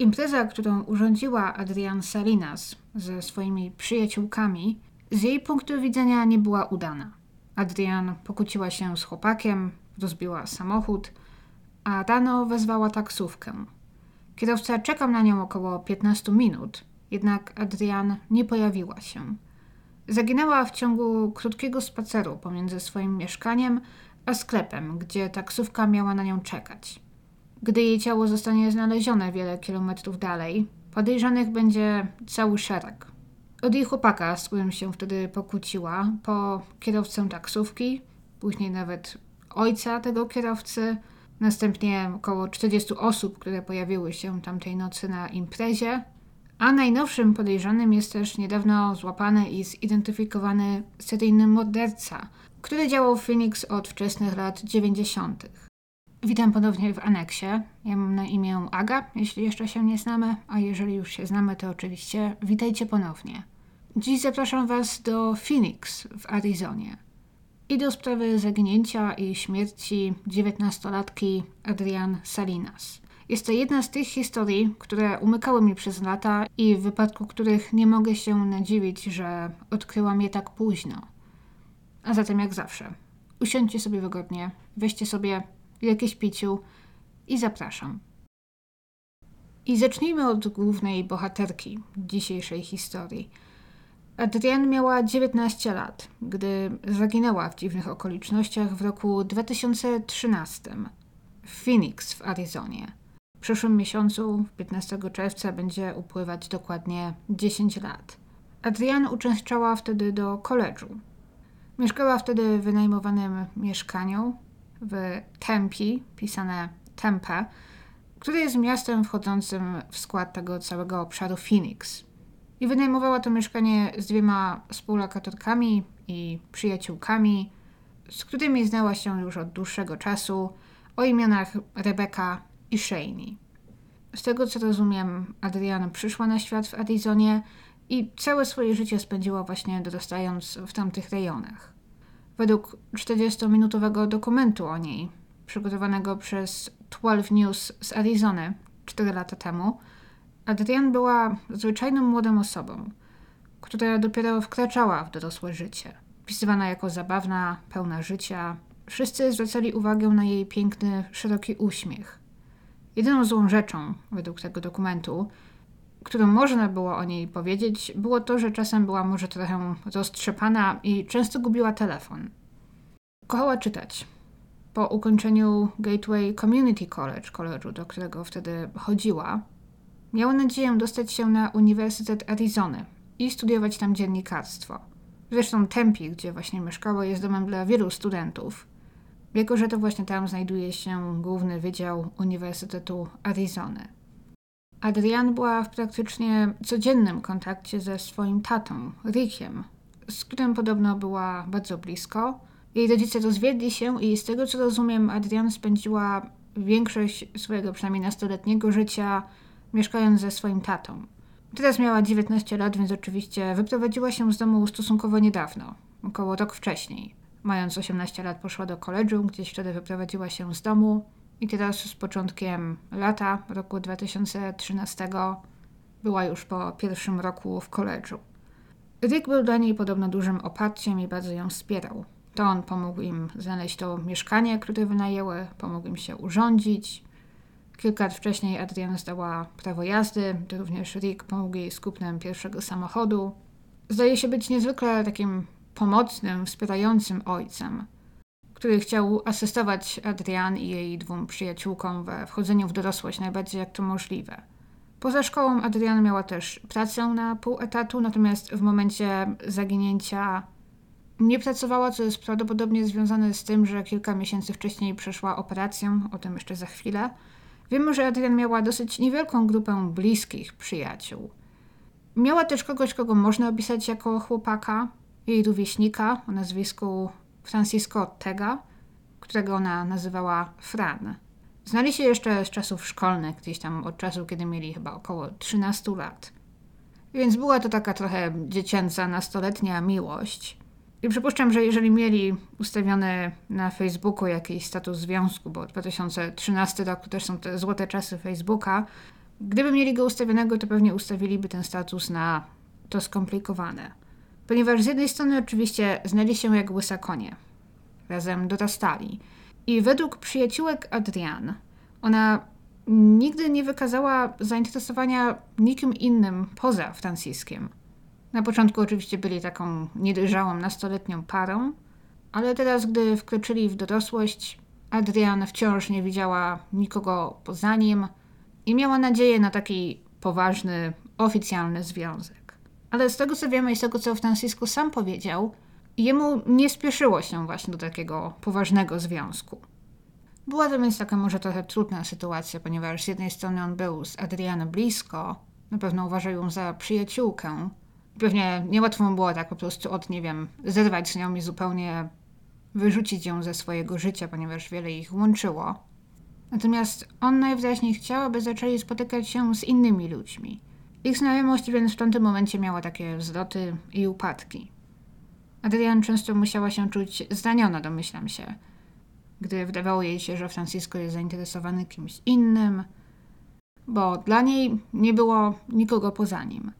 Impreza, którą urządziła Adrian Salinas ze swoimi przyjaciółkami, z jej punktu widzenia nie była udana. Adrian pokłóciła się z chłopakiem, rozbiła samochód, a rano wezwała taksówkę. Kierowca czekał na nią około 15 minut, jednak Adrian nie pojawiła się. Zaginęła w ciągu krótkiego spaceru pomiędzy swoim mieszkaniem a sklepem, gdzie taksówka miała na nią czekać. Gdy jej ciało zostanie znalezione wiele kilometrów dalej, podejrzanych będzie cały szereg. Od jej chłopaka, z którym się wtedy pokłóciła, po kierowcę taksówki, później nawet ojca tego kierowcy, następnie około 40 osób, które pojawiły się tamtej nocy na imprezie, a najnowszym podejrzanym jest też niedawno złapany i zidentyfikowany seryjny morderca, który działał w Phoenix od wczesnych lat 90. Witam ponownie w aneksie. Ja mam na imię Aga, jeśli jeszcze się nie znamy, a jeżeli już się znamy, to oczywiście witajcie ponownie. Dziś zapraszam Was do Phoenix w Arizonie i do sprawy zaginięcia i śmierci 19-latki Adrian Salinas. Jest to jedna z tych historii, które umykały mi przez lata i w wypadku których nie mogę się nadziwić, że odkryłam je tak późno. A zatem jak zawsze, usiądźcie sobie wygodnie, weźcie sobie jakieś piciu i zapraszam. I zacznijmy od głównej bohaterki dzisiejszej historii. Adrienne miała 19 lat, gdy zaginęła w dziwnych okolicznościach w roku 2013 w Phoenix w Arizonie. W przyszłym miesiącu, 15 czerwca, będzie upływać dokładnie 10 lat. Adrienne uczęszczała wtedy do koledżu. Mieszkała wtedy w wynajmowanym mieszkaniu w Tempi, pisane Tempe, które jest miastem wchodzącym w skład tego całego obszaru Phoenix. I wynajmowała to mieszkanie z dwiema współlokatorkami i przyjaciółkami, z którymi znała się już od dłuższego czasu, o imionach Rebecca i Shaney. Z tego co rozumiem, Adriana przyszła na świat w Arizonie i całe swoje życie spędziła właśnie dorastając w tamtych rejonach. Według 40-minutowego dokumentu o niej, przygotowanego przez 12 News z Arizony 4 lata temu, Adrian była zwyczajną młodą osobą, która dopiero wkraczała w dorosłe życie. Pisywana jako zabawna, pełna życia, wszyscy zwracali uwagę na jej piękny, szeroki uśmiech. Jedyną złą rzeczą, według tego dokumentu, którą można było o niej powiedzieć, było to, że czasem była może trochę roztrzepana i często gubiła telefon. Kochała czytać. Po ukończeniu Gateway Community College, college'u, do którego wtedy chodziła, miała nadzieję dostać się na Uniwersytet Arizony i studiować tam dziennikarstwo. Zresztą Tempe, gdzie właśnie mieszkała, jest domem dla wielu studentów, jako że to właśnie tam znajduje się główny wydział Uniwersytetu Arizony. Adrian była w praktycznie codziennym kontakcie ze swoim tatą, Rickiem, z którym podobno była bardzo blisko. Jej rodzice rozwiedli się i z tego co rozumiem, Adrian spędziła większość swojego przynajmniej nastoletniego życia mieszkając ze swoim tatą. Teraz miała 19 lat, więc oczywiście wyprowadziła się z domu stosunkowo niedawno, około rok wcześniej. Mając 18 lat poszła do koledżu, gdzieś wtedy wyprowadziła się z domu i teraz z początkiem lata, roku 2013, była już po pierwszym roku w koledżu. Rick był dla niej podobno dużym oparciem i bardzo ją wspierał. To on pomógł im znaleźć to mieszkanie, które wynajęły, pomógł im się urządzić. Kilka lat wcześniej Adriana zdała prawo jazdy, to również Rick pomógł jej z kupnem pierwszego samochodu. Zdaje się być niezwykle takim pomocnym, wspierającym ojcem który chciał asystować Adrian i jej dwóm przyjaciółkom we wchodzeniu w dorosłość najbardziej jak to możliwe. Poza szkołą Adrian miała też pracę na pół etatu, natomiast w momencie zaginięcia nie pracowała, co jest prawdopodobnie związane z tym, że kilka miesięcy wcześniej przeszła operację, o tym jeszcze za chwilę. Wiemy, że Adrian miała dosyć niewielką grupę bliskich przyjaciół. Miała też kogoś, kogo można opisać jako chłopaka, jej rówieśnika o nazwisku Francisco Ortega, którego ona nazywała Fran. Znali się jeszcze z czasów szkolnych, gdzieś tam od czasu, kiedy mieli chyba około 13 lat. Więc była to taka trochę dziecięca, nastoletnia miłość. I przypuszczam, że jeżeli mieli ustawiony na Facebooku jakiś status związku, bo 2013 rok to też są te złote czasy Facebooka, Gdyby mieli go ustawionego, to pewnie ustawiliby ten status na to skomplikowane. Ponieważ z jednej strony oczywiście znali się jak łysa konie. Razem dorastali. I według przyjaciółek Adrian, ona nigdy nie wykazała zainteresowania nikim innym poza Franciskiem. Na początku oczywiście byli taką niedojrzałą nastoletnią parą, ale teraz, gdy wkroczyli w dorosłość, Adrian wciąż nie widziała nikogo poza nim i miała nadzieję na taki poważny, oficjalny związek. Ale z tego co wiemy i z tego co Francisco sam powiedział, jemu nie spieszyło się właśnie do takiego poważnego związku. Była to więc taka może trochę trudna sytuacja, ponieważ z jednej strony on był z Adrianem blisko, na pewno uważał ją za przyjaciółkę. Pewnie niełatwo mu było tak po prostu od, nie wiem, zerwać z nią i zupełnie wyrzucić ją ze swojego życia, ponieważ wiele ich łączyło. Natomiast on najwyraźniej chciał, aby zaczęli spotykać się z innymi ludźmi. Ich znajomość więc w tamtym momencie miała takie wzloty i upadki. Adrian często musiała się czuć zraniona, domyślam się, gdy wydawało jej się, że Francisco jest zainteresowany kimś innym, bo dla niej nie było nikogo poza nim.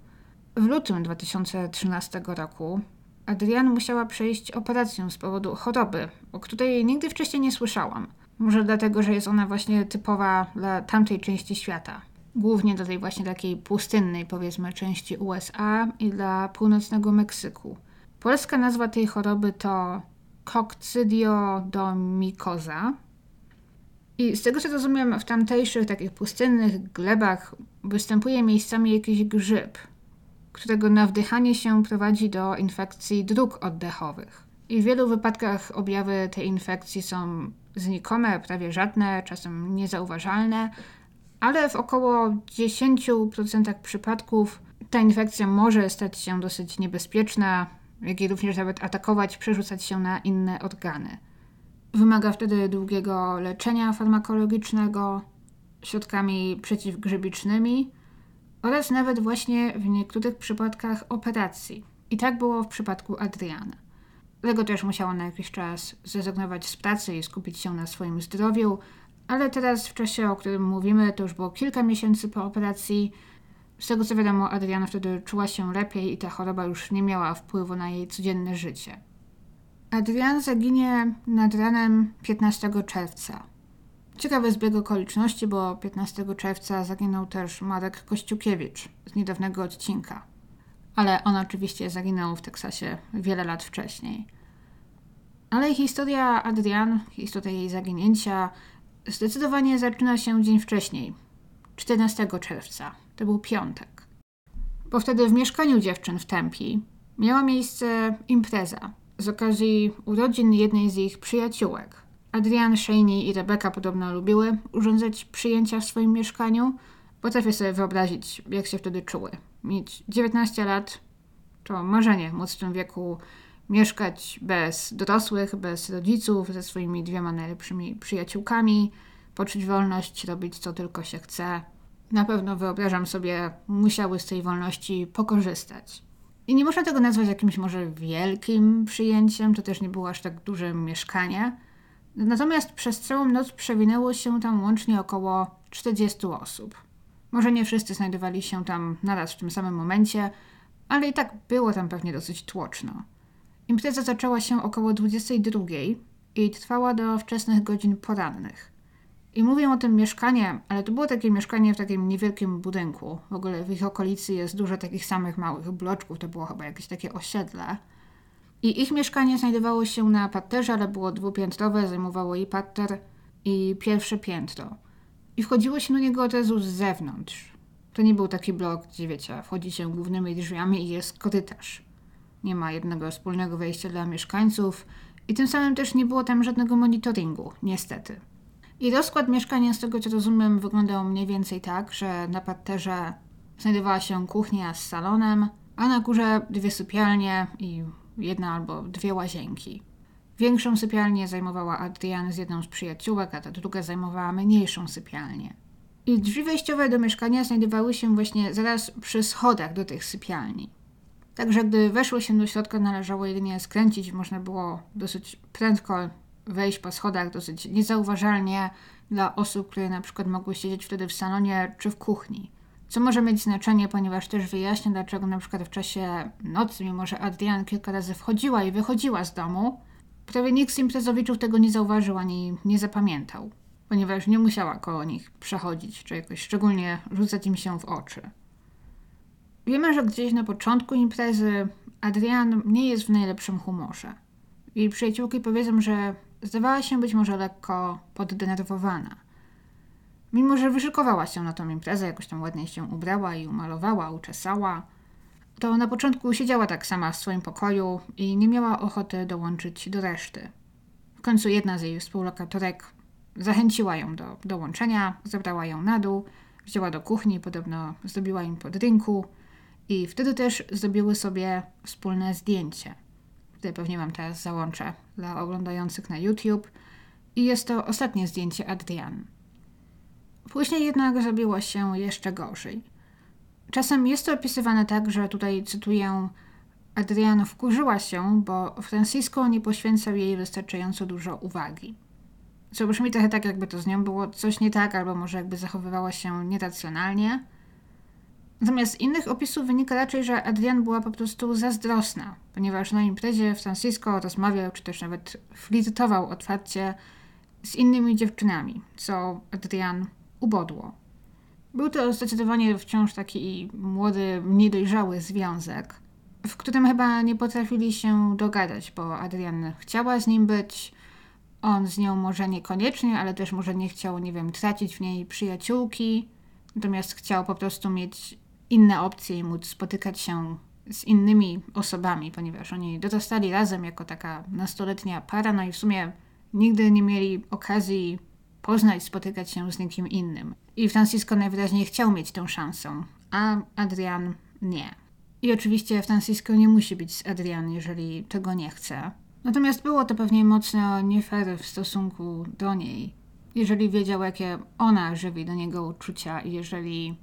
W lutym 2013 roku Adrian musiała przejść operację z powodu choroby, o której nigdy wcześniej nie słyszałam. Może dlatego, że jest ona właśnie typowa dla tamtej części świata. Głównie dla tej właśnie takiej pustynnej, powiedzmy, części USA i dla północnego Meksyku. Polska nazwa tej choroby to kokcydiodomikoza. I z tego co rozumiem, w tamtejszych takich pustynnych glebach występuje miejscami jakiś grzyb, którego na wdychanie się prowadzi do infekcji dróg oddechowych. I w wielu wypadkach objawy tej infekcji są znikome, prawie żadne, czasem niezauważalne, ale w około 10% przypadków ta infekcja może stać się dosyć niebezpieczna, jak i również nawet atakować, przerzucać się na inne organy. Wymaga wtedy długiego leczenia farmakologicznego środkami przeciwgrzybicznymi oraz nawet właśnie w niektórych przypadkach operacji. I tak było w przypadku Adriana. Dlatego też musiała na jakiś czas zrezygnować z pracy i skupić się na swoim zdrowiu, ale teraz w czasie, o którym mówimy, to już było kilka miesięcy po operacji. Z tego co wiadomo, Adriana wtedy czuła się lepiej i ta choroba już nie miała wpływu na jej codzienne życie. Adrian zaginie nad ranem 15 czerwca. Ciekawy zbieg okoliczności, bo 15 czerwca zaginął też Marek Kościukiewicz z niedawnego odcinka. Ale on oczywiście zaginął w Teksasie wiele lat wcześniej. Ale historia Adrian, historia jej zaginięcia, zdecydowanie zaczyna się dzień wcześniej, 14 czerwca. To był piątek. Bo wtedy w mieszkaniu dziewczyn w Tempi miała miejsce impreza z okazji urodzin jednej z ich przyjaciółek. Adrian, Shaney i Rebecca podobno lubiły urządzać przyjęcia w swoim mieszkaniu. Potrafię sobie wyobrazić, jak się wtedy czuły. Mieć 19 lat to marzenie móc w tym wieku mieszkać bez dorosłych, bez rodziców, ze swoimi dwiema najlepszymi przyjaciółkami, poczuć wolność, robić co tylko się chce. Na pewno wyobrażam sobie, musiały z tej wolności pokorzystać. I nie można tego nazwać jakimś może wielkim przyjęciem, to też nie było aż tak duże mieszkanie. Natomiast przez całą noc przewinęło się tam łącznie około 40 osób. Może nie wszyscy znajdowali się tam naraz w tym samym momencie, ale i tak było tam pewnie dosyć tłoczno. Impreza zaczęła się około 22 i trwała do wczesnych godzin porannych. I mówię o tym mieszkanie, ale to było takie mieszkanie w takim niewielkim budynku. W ogóle w ich okolicy jest dużo takich samych małych bloczków, to było chyba jakieś takie osiedle. I ich mieszkanie znajdowało się na parterze, ale było dwupiętrowe, zajmowało i parter, i pierwsze piętro. I wchodziło się do niego od razu z zewnątrz. To nie był taki blok, gdzie wiecie, wchodzi się głównymi drzwiami i jest korytarz. Nie ma jednego wspólnego wejścia dla mieszkańców i tym samym też nie było tam żadnego monitoringu, niestety. I rozkład mieszkania, z tego co rozumiem, wyglądał mniej więcej tak, że na parterze znajdowała się kuchnia z salonem, a na górze dwie sypialnie i jedna albo dwie łazienki. Większą sypialnię zajmowała Adrian z jedną z przyjaciółek, a ta druga zajmowała mniejszą sypialnię. I drzwi wejściowe do mieszkania znajdowały się właśnie zaraz przy schodach do tych sypialni. Także gdy weszło się do środka, należało jedynie skręcić, można było dosyć prędko wejść po schodach dosyć niezauważalnie dla osób, które na przykład mogły siedzieć wtedy w salonie czy w kuchni. Co może mieć znaczenie, ponieważ też wyjaśnia, dlaczego na przykład w czasie nocy, mimo że Adrian kilka razy wchodziła i wychodziła z domu, prawie nikt z imprezowiczów tego nie zauważył ani nie zapamiętał, ponieważ nie musiała koło nich przechodzić, czy jakoś szczególnie rzucać im się w oczy. Wiemy, że gdzieś na początku imprezy Adrian nie jest w najlepszym humorze. Jej przyjaciółki powiedzą, że zdawała się być może lekko poddenerwowana. Mimo, że wyszykowała się na tą imprezę, jakoś tam ładnie się ubrała i umalowała, uczesała, to na początku siedziała tak sama w swoim pokoju i nie miała ochoty dołączyć do reszty. W końcu jedna z jej współlokatorek zachęciła ją do dołączenia, zabrała ją na dół, wzięła do kuchni, podobno zrobiła im po drinku i wtedy też zrobiły sobie wspólne zdjęcie, które pewnie Wam teraz załączę dla oglądających na YouTube. I jest to ostatnie zdjęcie Adrian. Później jednak zrobiło się jeszcze gorzej. Czasem jest to opisywane tak, że tutaj cytuję Adriano wkurzyła się, bo Francisco nie poświęcał jej wystarczająco dużo uwagi. Co brzmi trochę tak, jakby to z nią było coś nie tak, albo może jakby zachowywała się nieracjonalnie. Natomiast z innych opisów wynika raczej, że Adrian była po prostu zazdrosna, ponieważ na imprezie Francisco rozmawiał, czy też nawet flirtował otwarcie z innymi dziewczynami, co Adrian ubodło. Był to zdecydowanie wciąż taki młody, niedojrzały związek, w którym chyba nie potrafili się dogadać, bo Adrian chciała z nim być, on z nią może niekoniecznie, ale też może nie chciał, nie wiem, tracić w niej przyjaciółki, natomiast chciał po prostu mieć inne opcje i móc spotykać się z innymi osobami, ponieważ oni dorastali razem jako taka nastoletnia para, no i w sumie nigdy nie mieli okazji poznać, spotykać się z nikim innym. I Francisco najwyraźniej chciał mieć tę szansę, a Adrian nie. I oczywiście Francisco nie musi być z Adrian, jeżeli tego nie chce. Natomiast było to pewnie mocno nie fair w stosunku do niej. Jeżeli wiedział, jakie ona żywi do niego uczucia i jeżeli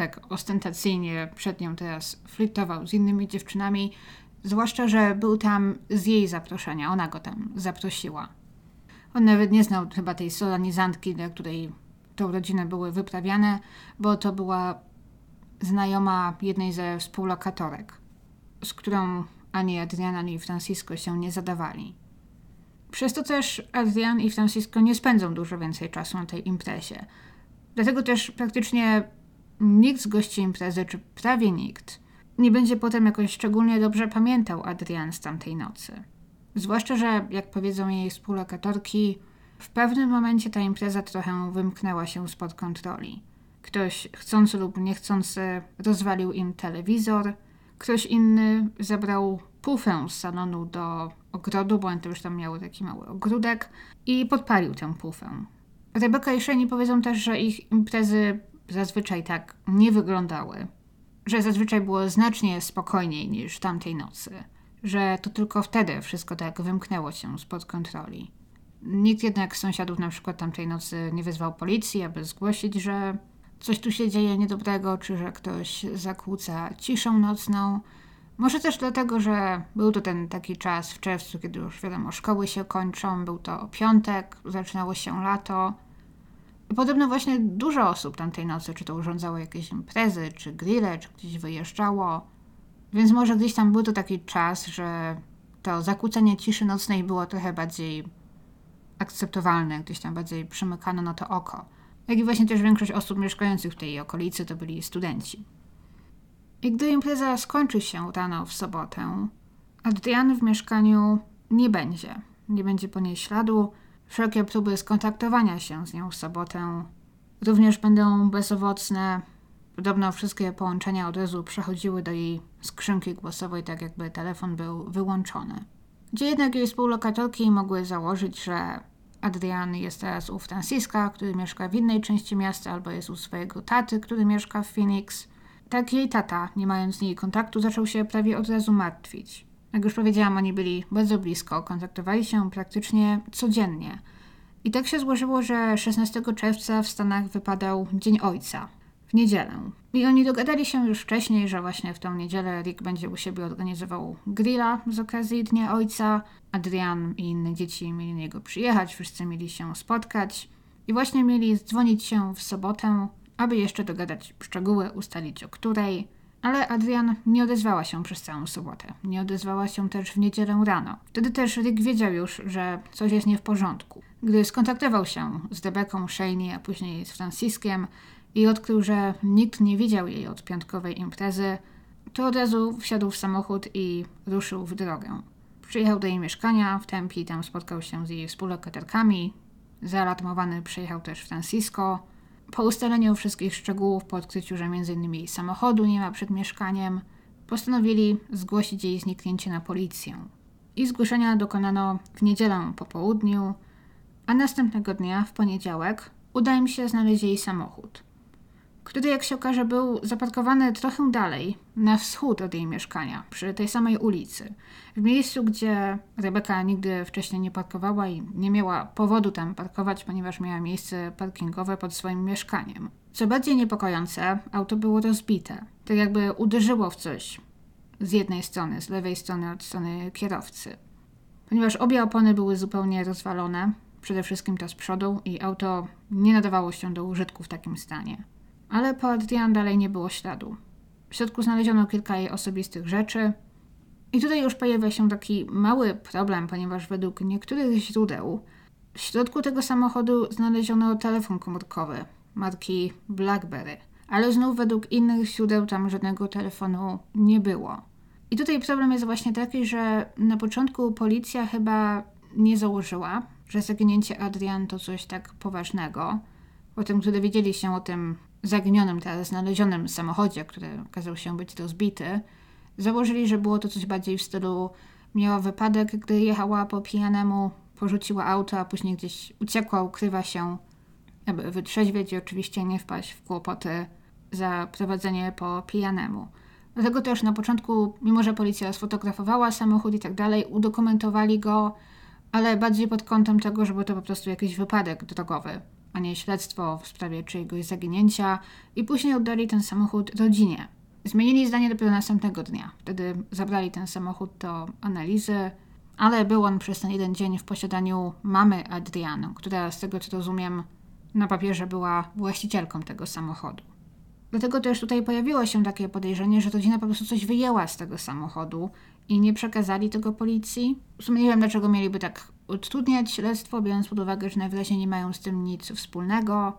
tak ostentacyjnie przed nią teraz flirtował z innymi dziewczynami, zwłaszcza, że był tam z jej zaproszenia, ona go tam zaprosiła. On nawet nie znał chyba tej solenizantki, dla której te urodziny były wyprawiane, bo to była znajoma jednej ze współlokatorek, z którą ani Adrian, ani Francisco się nie zadawali. Przez to też Adrian i Francisco nie spędzą dużo więcej czasu na tej imprezie. Dlatego też praktycznie nikt z gości imprezy, czy prawie nikt, nie będzie potem jakoś szczególnie dobrze pamiętał Adrian z tamtej nocy. Zwłaszcza, że jak powiedzą jej współlokatorki, w pewnym momencie ta impreza trochę wymknęła się spod kontroli. Ktoś chcący lub niechcący rozwalił im telewizor, ktoś inny zabrał pufę z salonu do ogrodu, bo one już tam miały taki mały ogródek i podpalił tę pufę. Rebeka i Shani powiedzą też, że ich imprezy zazwyczaj tak nie wyglądały, że zazwyczaj było znacznie spokojniej niż tamtej nocy że to tylko wtedy wszystko tak wymknęło się spod kontroli. Nikt jednak z sąsiadów na przykład tamtej nocy nie wezwał policji, aby zgłosić, że coś tu się dzieje niedobrego, czy że ktoś zakłóca ciszę nocną. Może też dlatego, że był to ten taki czas w czerwcu, kiedy już wiadomo, szkoły się kończą, był to piątek, zaczynało się lato. Podobno właśnie dużo osób tamtej nocy, czy to urządzało jakieś imprezy, czy grille, czy gdzieś wyjeżdżało. Więc może gdzieś tam był to taki czas, że to zakłócenie ciszy nocnej było trochę bardziej akceptowalne, gdzieś tam bardziej przymykano na to oko. Jak i właśnie też większość osób mieszkających w tej okolicy to byli studenci. I gdy impreza skończy się rano w sobotę, Adriany w mieszkaniu nie będzie. Nie będzie po niej śladu. Wszelkie próby skontaktowania się z nią w sobotę również będą bezowocne. Podobno wszystkie połączenia od razu przechodziły do jej skrzynki głosowej, tak jakby telefon był wyłączony. Gdzie jednak jej współlokatorki mogły założyć, że Adrian jest teraz u Franciska, który mieszka w innej części miasta, albo jest u swojego taty, który mieszka w Phoenix. Tak jej tata, nie mając z niej kontaktu, zaczął się prawie od razu martwić. Jak już powiedziałam, oni byli bardzo blisko, kontaktowali się praktycznie codziennie. I tak się złożyło, że 16 czerwca w Stanach wypadał Dzień Ojca, w niedzielę. I oni dogadali się już wcześniej, że właśnie w tą niedzielę Rick będzie u siebie organizował grilla z okazji Dnia Ojca. Adrian i inne dzieci mieli na niego przyjechać, wszyscy mieli się spotkać. I właśnie mieli dzwonić się w sobotę, aby jeszcze dogadać szczegóły, ustalić o której. Ale Adrian nie odezwała się przez całą sobotę. Nie odezwała się też w niedzielę rano. Wtedy też Rick wiedział już, że coś jest nie w porządku. Gdy skontaktował się z Debeką, Shaney, a później z Franciskiem i odkrył, że nikt nie widział jej od piątkowej imprezy, to od razu wsiadł w samochód i ruszył w drogę. Przyjechał do jej mieszkania w Tempi, tam spotkał się z jej współlokatorkami. Zaalarmowany przyjechał też Francisco. Po ustaleniu wszystkich szczegółów, po odkryciu, że m.in. samochodu nie ma przed mieszkaniem, postanowili zgłosić jej zniknięcie na policję. I zgłoszenia dokonano w niedzielę po południu, a następnego dnia, w poniedziałek, udaje im się znaleźć jej samochód który jak się okaże był zaparkowany trochę dalej, na wschód od jej mieszkania, przy tej samej ulicy. W miejscu, gdzie Rebeka nigdy wcześniej nie parkowała i nie miała powodu tam parkować, ponieważ miała miejsce parkingowe pod swoim mieszkaniem. Co bardziej niepokojące, auto było rozbite, tak jakby uderzyło w coś z jednej strony, z lewej strony od strony kierowcy. Ponieważ obie opony były zupełnie rozwalone, przede wszystkim to z przodu i auto nie nadawało się do użytku w takim stanie ale po Adrian dalej nie było śladu. W środku znaleziono kilka jej osobistych rzeczy. I tutaj już pojawia się taki mały problem, ponieważ według niektórych źródeł w środku tego samochodu znaleziono telefon komórkowy marki BlackBerry, ale znów według innych źródeł tam żadnego telefonu nie było. I tutaj problem jest właśnie taki, że na początku policja chyba nie założyła, że zaginięcie Adrian to coś tak poważnego. Potem, gdy dowiedzieli się o tym zaginionym, teraz znalezionym samochodzie, który okazał się być rozbity, założyli, że było to coś bardziej w stylu miała wypadek, gdy jechała po pijanemu, porzuciła auto, a później gdzieś uciekła, ukrywa się, aby wytrzeźwieć i oczywiście nie wpaść w kłopoty za prowadzenie po pijanemu. Dlatego też na początku, mimo że policja sfotografowała samochód i tak dalej, udokumentowali go, ale bardziej pod kątem tego, żeby to po prostu jakiś wypadek drogowy a nie śledztwo w sprawie czyjegoś zaginięcia i później oddali ten samochód rodzinie. Zmienili zdanie dopiero następnego dnia. Wtedy zabrali ten samochód do analizy, ale był on przez ten jeden dzień w posiadaniu mamy Adriano, która z tego co rozumiem na papierze była właścicielką tego samochodu. Dlatego też tutaj pojawiło się takie podejrzenie, że rodzina po prostu coś wyjęła z tego samochodu i nie przekazali tego policji. W sumie nie wiem, dlaczego mieliby tak utrudniać śledztwo, biorąc pod uwagę, że najwyraźniej nie mają z tym nic wspólnego.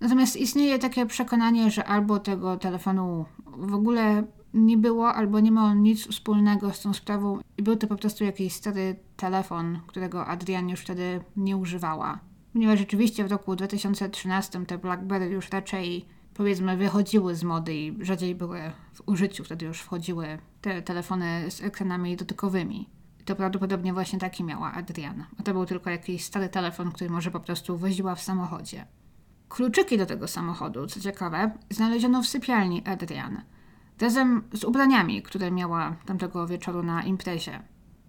Natomiast istnieje takie przekonanie, że albo tego telefonu w ogóle nie było, albo nie ma on nic wspólnego z tą sprawą i był to po prostu jakiś stary telefon, którego Adrian już wtedy nie używała. Ponieważ rzeczywiście w roku 2013 te BlackBerry już raczej powiedzmy wychodziły z mody i rzadziej były w użyciu, wtedy już wchodziły te telefony z ekranami dotykowymi. To prawdopodobnie właśnie taki miała Adriana. A to był tylko jakiś stary telefon, który może po prostu woziła w samochodzie. Kluczyki do tego samochodu, co ciekawe, znaleziono w sypialni Adrian. Razem z ubraniami, które miała tamtego wieczoru na imprezie.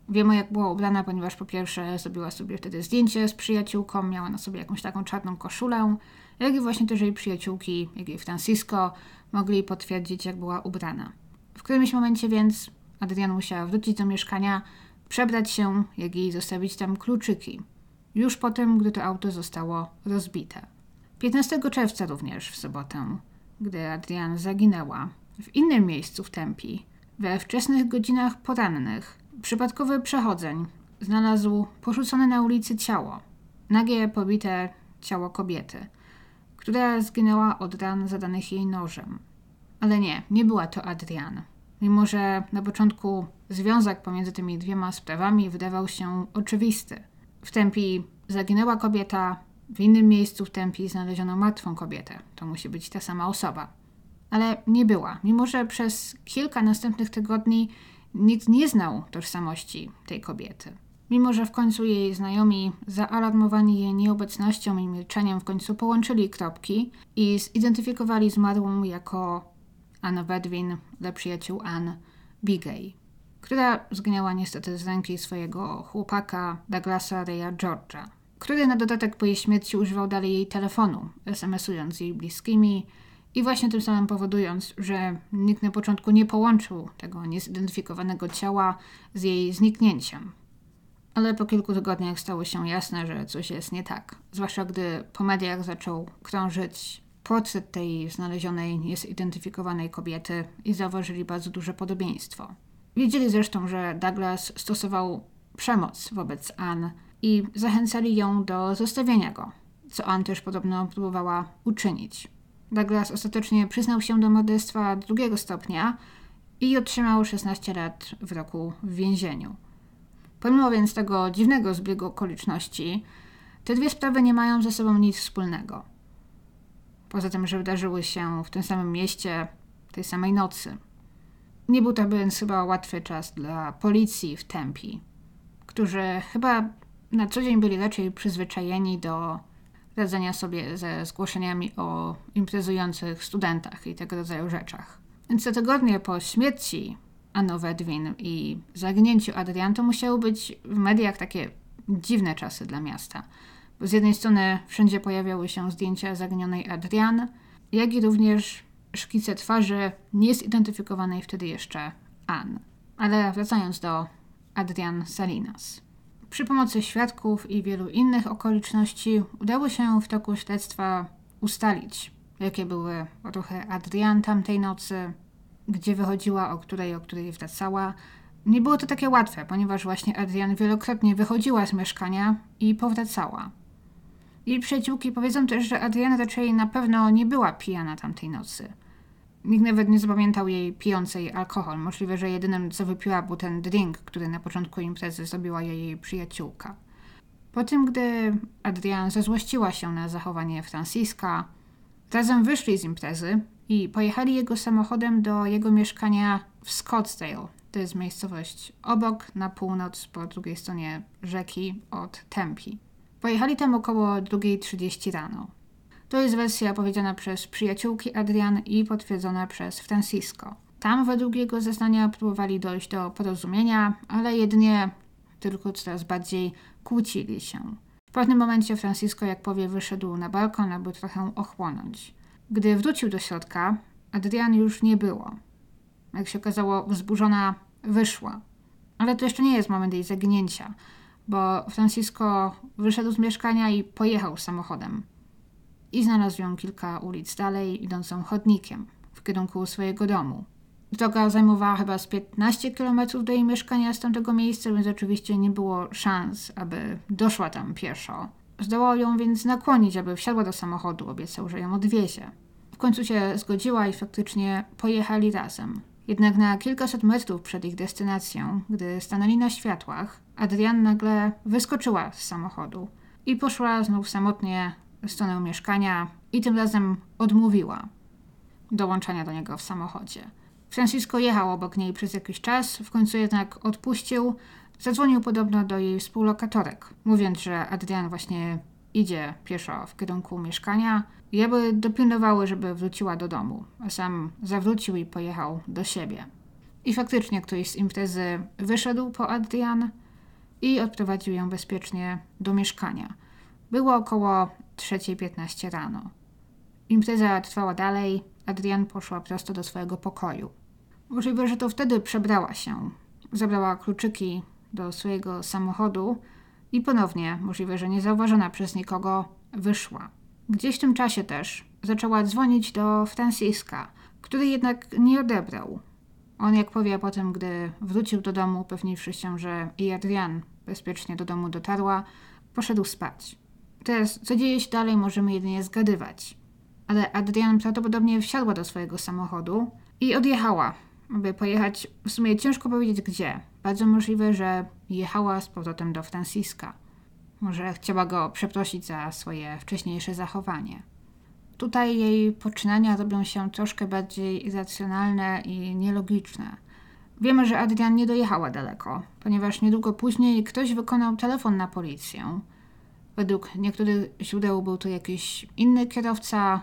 Wiemy, jak była ubrana, ponieważ po pierwsze zrobiła sobie wtedy zdjęcie z przyjaciółką, miała na sobie jakąś taką czarną koszulę, jak i właśnie też jej przyjaciółki, jak i Francisco, mogli potwierdzić, jak była ubrana. W którymś momencie więc Adrian musiała wrócić do mieszkania, przebrać się, jak i zostawić tam kluczyki. Już potem, gdy to auto zostało rozbite. 15 czerwca również w sobotę, gdy Adrian zaginęła, w innym miejscu w Tempi, we wczesnych godzinach porannych, przypadkowy przechodzeń znalazł porzucone na ulicy ciało, nagie, pobite ciało kobiety, która zginęła od ran zadanych jej nożem. Ale nie, nie była to Adrian. Mimo, że na początku związek pomiędzy tymi dwiema sprawami wydawał się oczywisty. W Tempi zaginęła kobieta, w innym miejscu w Tempi znaleziono martwą kobietę. To musi być ta sama osoba. Ale nie była, mimo że przez kilka następnych tygodni nikt nie znał tożsamości tej kobiety. Mimo, że w końcu jej znajomi, zaalarmowani jej nieobecnością i milczeniem, w końcu połączyli kropki i zidentyfikowali zmarłą jako Anna Wedwin dla przyjaciół Ann Bigay, która zginęła niestety z ręki swojego chłopaka Douglasa Raya George'a, który na dodatek po jej śmierci używał dalej jej telefonu, SMS-ując jej bliskimi i właśnie tym samym powodując, że nikt na początku nie połączył tego niezidentyfikowanego ciała z jej zniknięciem. Ale po kilku tygodniach stało się jasne, że coś jest nie tak. Zwłaszcza gdy po mediach zaczął krążyć portret tej znalezionej, niezidentyfikowanej kobiety i zauważyli bardzo duże podobieństwo. Wiedzieli zresztą, że Douglas stosował przemoc wobec Anne i zachęcali ją do zostawienia go, co Anne też podobno próbowała uczynić. Douglas ostatecznie przyznał się do morderstwa drugiego stopnia i otrzymał 16 lat w roku w więzieniu. Pomimo więc tego dziwnego zbiegu okoliczności, te dwie sprawy nie mają ze sobą nic wspólnego. Poza tym, że wydarzyły się w tym samym mieście tej samej nocy. Nie był to więc chyba łatwy czas dla policji w Tempi, którzy chyba na co dzień byli raczej przyzwyczajeni do radzenia sobie ze zgłoszeniami o imprezujących studentach i tego rodzaju rzeczach. Więc te tygodnie po śmierci Anno Wedwin i zaginięciu Adrian to musiały być w mediach takie dziwne czasy dla miasta. Z jednej strony wszędzie pojawiały się zdjęcia zaginionej Adrian, jak i również szkice twarzy niezidentyfikowanej wtedy jeszcze Ann. Ale wracając do Adrian Salinas. Przy pomocy świadków i wielu innych okoliczności udało się w toku śledztwa ustalić, jakie były ruchy Adrian tamtej nocy, gdzie wychodziła, o której, o której wracała. Nie było to takie łatwe, ponieważ właśnie Adrian wielokrotnie wychodziła z mieszkania i powracała. Jej przyjaciółki powiedzą też, że Adriana raczej na pewno nie była pijana tamtej nocy. Nikt nawet nie zapamiętał jej pijącej alkohol. Możliwe, że jedynym co wypiła był ten drink, który na początku imprezy zrobiła jej przyjaciółka. Po tym, gdy Adrian zezłościła się na zachowanie Franciska, razem wyszli z imprezy i pojechali jego samochodem do jego mieszkania w Scottsdale. To jest miejscowość obok, na północ, po drugiej stronie rzeki od Tempi. Pojechali tam około 2.30 rano. To jest wersja powiedziana przez przyjaciółki Adrian i potwierdzona przez Francisco. Tam według jego zeznania próbowali dojść do porozumienia, ale jedynie tylko coraz bardziej kłócili się. W pewnym momencie Francisco, jak powie, wyszedł na balkon, aby trochę ochłonąć. Gdy wrócił do środka, Adrian już nie było. Jak się okazało, wzburzona wyszła. Ale to jeszcze nie jest moment jej zaginięcia, bo Francisco wyszedł z mieszkania i pojechał samochodem i znalazł ją kilka ulic dalej, idącą chodnikiem w kierunku swojego domu. Droga zajmowała chyba z 15 km do jej mieszkania z tamtego miejsca, więc oczywiście nie było szans, aby doszła tam pieszo. Zdołał ją więc nakłonić, aby wsiadła do samochodu, obiecał, że ją odwiezie. W końcu się zgodziła i faktycznie pojechali razem. Jednak na kilkaset metrów przed ich destynacją, gdy stanęli na światłach, Adrian nagle wyskoczyła z samochodu i poszła znów samotnie stronę mieszkania i tym razem odmówiła dołączania do niego w samochodzie. Francisco jechał obok niej przez jakiś czas, w końcu jednak odpuścił. Zadzwonił podobno do jej współlokatorek, mówiąc, że Adrian właśnie idzie pieszo w kierunku mieszkania i aby dopilnowały, żeby wróciła do domu, a sam zawrócił i pojechał do siebie. I faktycznie ktoś z imprezy wyszedł po Adrian i odprowadził ją bezpiecznie do mieszkania. Było około 3.15 rano. Impreza trwała dalej, Adrian poszła prosto do swojego pokoju. Możliwe, że to wtedy przebrała się. Zabrała kluczyki do swojego samochodu i ponownie, możliwe, że niezauważona przez nikogo, wyszła. Gdzieś w tym czasie też zaczęła dzwonić do Franciska, który jednak nie odebrał. On, jak powie potem, gdy wrócił do domu, upewniwszy się, że i Adrian bezpiecznie do domu dotarła, poszedł spać. Teraz, co dzieje się dalej, możemy jedynie zgadywać. Ale Adrian prawdopodobnie wsiadła do swojego samochodu i odjechała, aby pojechać, w sumie ciężko powiedzieć gdzie. Bardzo możliwe, że jechała z powrotem do Franciska. Może chciała go przeprosić za swoje wcześniejsze zachowanie. Tutaj jej poczynania robią się troszkę bardziej irracjonalne i nielogiczne. Wiemy, że Adrian nie dojechała daleko, ponieważ niedługo później ktoś wykonał telefon na policję Według niektórych źródeł był to jakiś inny kierowca,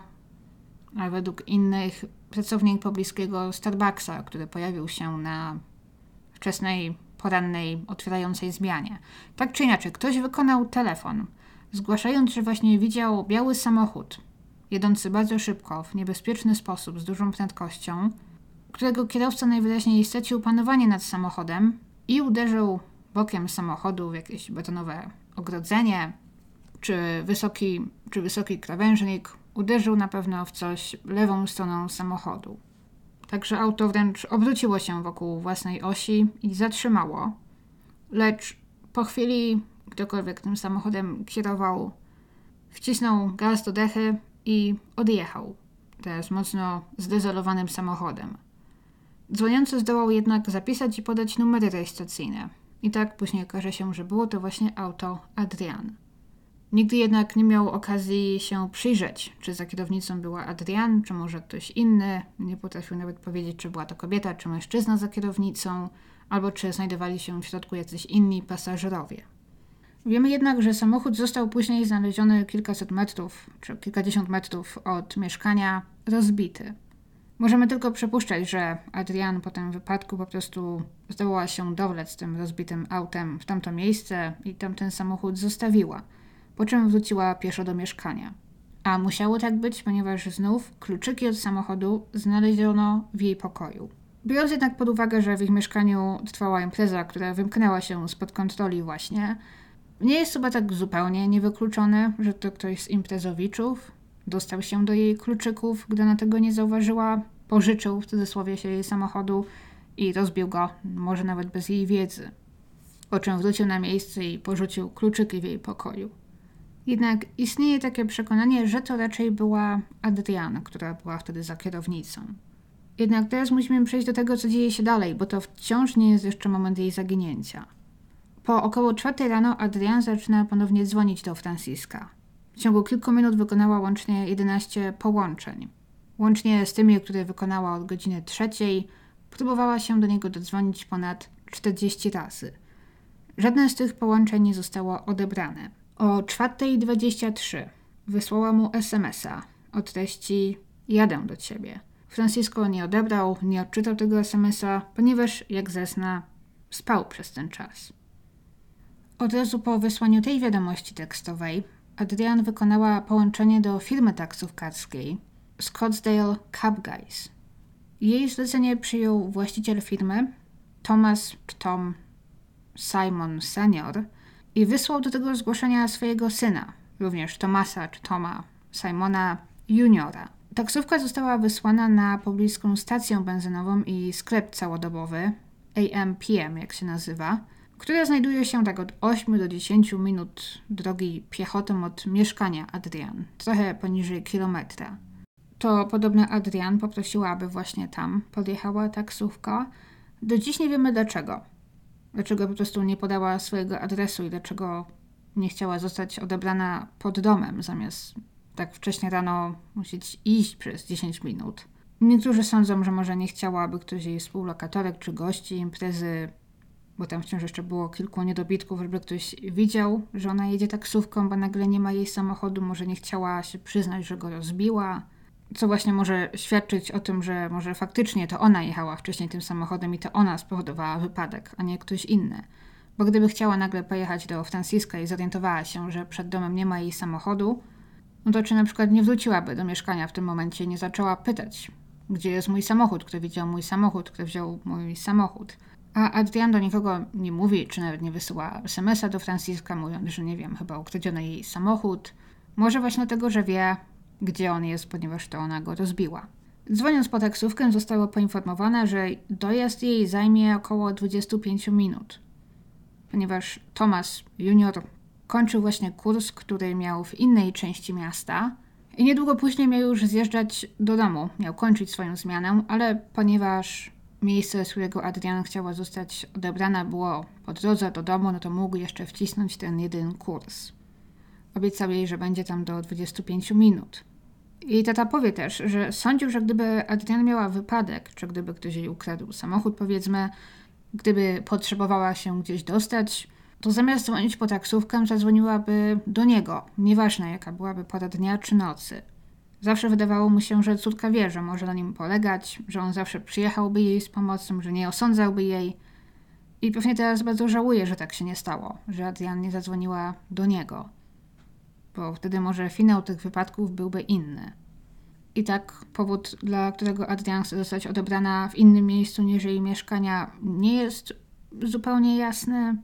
a według innych pracownik pobliskiego Starbucksa, który pojawił się na wczesnej, porannej, otwierającej zmianie. Tak czy inaczej, ktoś wykonał telefon, zgłaszając, że właśnie widział biały samochód jedący bardzo szybko, w niebezpieczny sposób, z dużą prędkością, którego kierowca najwyraźniej stracił panowanie nad samochodem i uderzył bokiem samochodu w jakieś betonowe ogrodzenie, czy wysoki, czy wysoki krawężnik, uderzył na pewno w coś lewą stroną samochodu. Także auto wręcz obróciło się wokół własnej osi i zatrzymało. Lecz po chwili ktokolwiek tym samochodem kierował, wcisnął gaz do dechy i odjechał. Teraz mocno zdezolowanym samochodem. Dzwoniący zdołał jednak zapisać i podać numery rejestracyjne. I tak później okaże się, że było to właśnie auto Adrian. Nigdy jednak nie miał okazji się przyjrzeć, czy za kierownicą była Adrian, czy może ktoś inny. Nie potrafił nawet powiedzieć, czy była to kobieta, czy mężczyzna za kierownicą, albo czy znajdowali się w środku jacyś inni pasażerowie. Wiemy jednak, że samochód został później znaleziony kilkaset metrów, czy kilkadziesiąt metrów od mieszkania, rozbity. Możemy tylko przypuszczać, że Adrian po tym wypadku po prostu zdołała się dowlec tym rozbitym autem w tamto miejsce i tam ten samochód zostawiła, po czym wróciła pieszo do mieszkania. A musiało tak być, ponieważ znów kluczyki od samochodu znaleziono w jej pokoju. Biorąc jednak pod uwagę, że w ich mieszkaniu trwała impreza, która wymknęła się spod kontroli właśnie, nie jest chyba tak zupełnie niewykluczone, że to ktoś z imprezowiczów dostał się do jej kluczyków, gdy ona tego nie zauważyła, pożyczył w cudzysłowie się jej samochodu i rozbił go, może nawet bez jej wiedzy. Po czym wrócił na miejsce i porzucił kluczyki w jej pokoju. Jednak istnieje takie przekonanie, że to raczej była Adriana, która była wtedy za kierownicą. Jednak teraz musimy przejść do tego, co dzieje się dalej, bo to wciąż nie jest jeszcze moment jej zaginięcia. Po około czwartej rano Adrian zaczyna ponownie dzwonić do Franciska. W ciągu kilku minut wykonała łącznie 11 połączeń. Łącznie z tymi, które wykonała od godziny trzeciej, próbowała się do niego dodzwonić ponad 40 razy. Żadne z tych połączeń nie zostało odebrane. O 4.23 wysłała mu SMS-a o treści Jadę do ciebie. Francisco nie odebrał, nie odczytał tego SMS-a, ponieważ, jak zezna, spał przez ten czas. Od razu po wysłaniu tej wiadomości tekstowej Adrian wykonała połączenie do firmy taksówkarskiej Scottsdale Cab Guys. Jej zlecenie przyjął właściciel firmy Thomas Tom Simon Senior i wysłał do tego zgłoszenia swojego syna, również Tomasa czy Toma Simona Juniora. Taksówka została wysłana na pobliską stację benzynową i sklep całodobowy, AMPM jak się nazywa, która znajduje się tak od 8 do 10 minut drogi piechotą od mieszkania Adrian, trochę poniżej kilometra. To podobno Adrian poprosiła, aby właśnie tam podjechała taksówka. Do dziś nie wiemy dlaczego. Dlaczego po prostu nie podała swojego adresu i dlaczego nie chciała zostać odebrana pod domem, zamiast tak wcześnie rano musieć iść przez 10 minut. Niektórzy sądzą, że może nie chciała, aby ktoś jej współlokatorek czy gości imprezy bo tam wciąż jeszcze było kilku niedobitków, żeby ktoś widział, że ona jedzie taksówką, bo nagle nie ma jej samochodu, może nie chciała się przyznać, że go rozbiła, co właśnie może świadczyć o tym, że może faktycznie to ona jechała wcześniej tym samochodem i to ona spowodowała wypadek, a nie ktoś inny. Bo gdyby chciała nagle pojechać do Franciska i zorientowała się, że przed domem nie ma jej samochodu, no to czy na przykład nie wróciłaby do mieszkania w tym momencie nie zaczęła pytać, gdzie jest mój samochód, kto widział mój samochód, kto wziął mój samochód. A Adrian do nikogo nie mówi, czy nawet nie wysyła SMS-a do Franciska, mówiąc, że nie wiem, chyba ukradziono jej samochód. Może właśnie dlatego, że wie, gdzie on jest, ponieważ to ona go rozbiła. Dzwoniąc po taksówkę, zostało poinformowane, że dojazd jej zajmie około 25 minut, ponieważ Thomas Junior kończył właśnie kurs, który miał w innej części miasta i niedługo później miał już zjeżdżać do domu, miał kończyć swoją zmianę, ale ponieważ miejsce, z którego Adrian chciała zostać odebrana, było po drodze do domu, no to mógł jeszcze wcisnąć ten jeden kurs. Obiecał jej, że będzie tam do 25 minut. I tata powie też, że sądził, że gdyby Adrian miała wypadek, czy gdyby ktoś jej ukradł samochód, powiedzmy, gdyby potrzebowała się gdzieś dostać, to zamiast dzwonić po taksówkę, zadzwoniłaby do niego, nieważne jaka byłaby pora dnia czy nocy. Zawsze wydawało mu się, że córka wie, że może na nim polegać, że on zawsze przyjechałby jej z pomocą, że nie osądzałby jej. I pewnie teraz bardzo żałuje, że tak się nie stało, że Adrian nie zadzwoniła do niego. Bo wtedy może finał tych wypadków byłby inny. I tak powód, dla którego Adrian chce zostać odebrana w innym miejscu niż jej mieszkania, nie jest zupełnie jasny.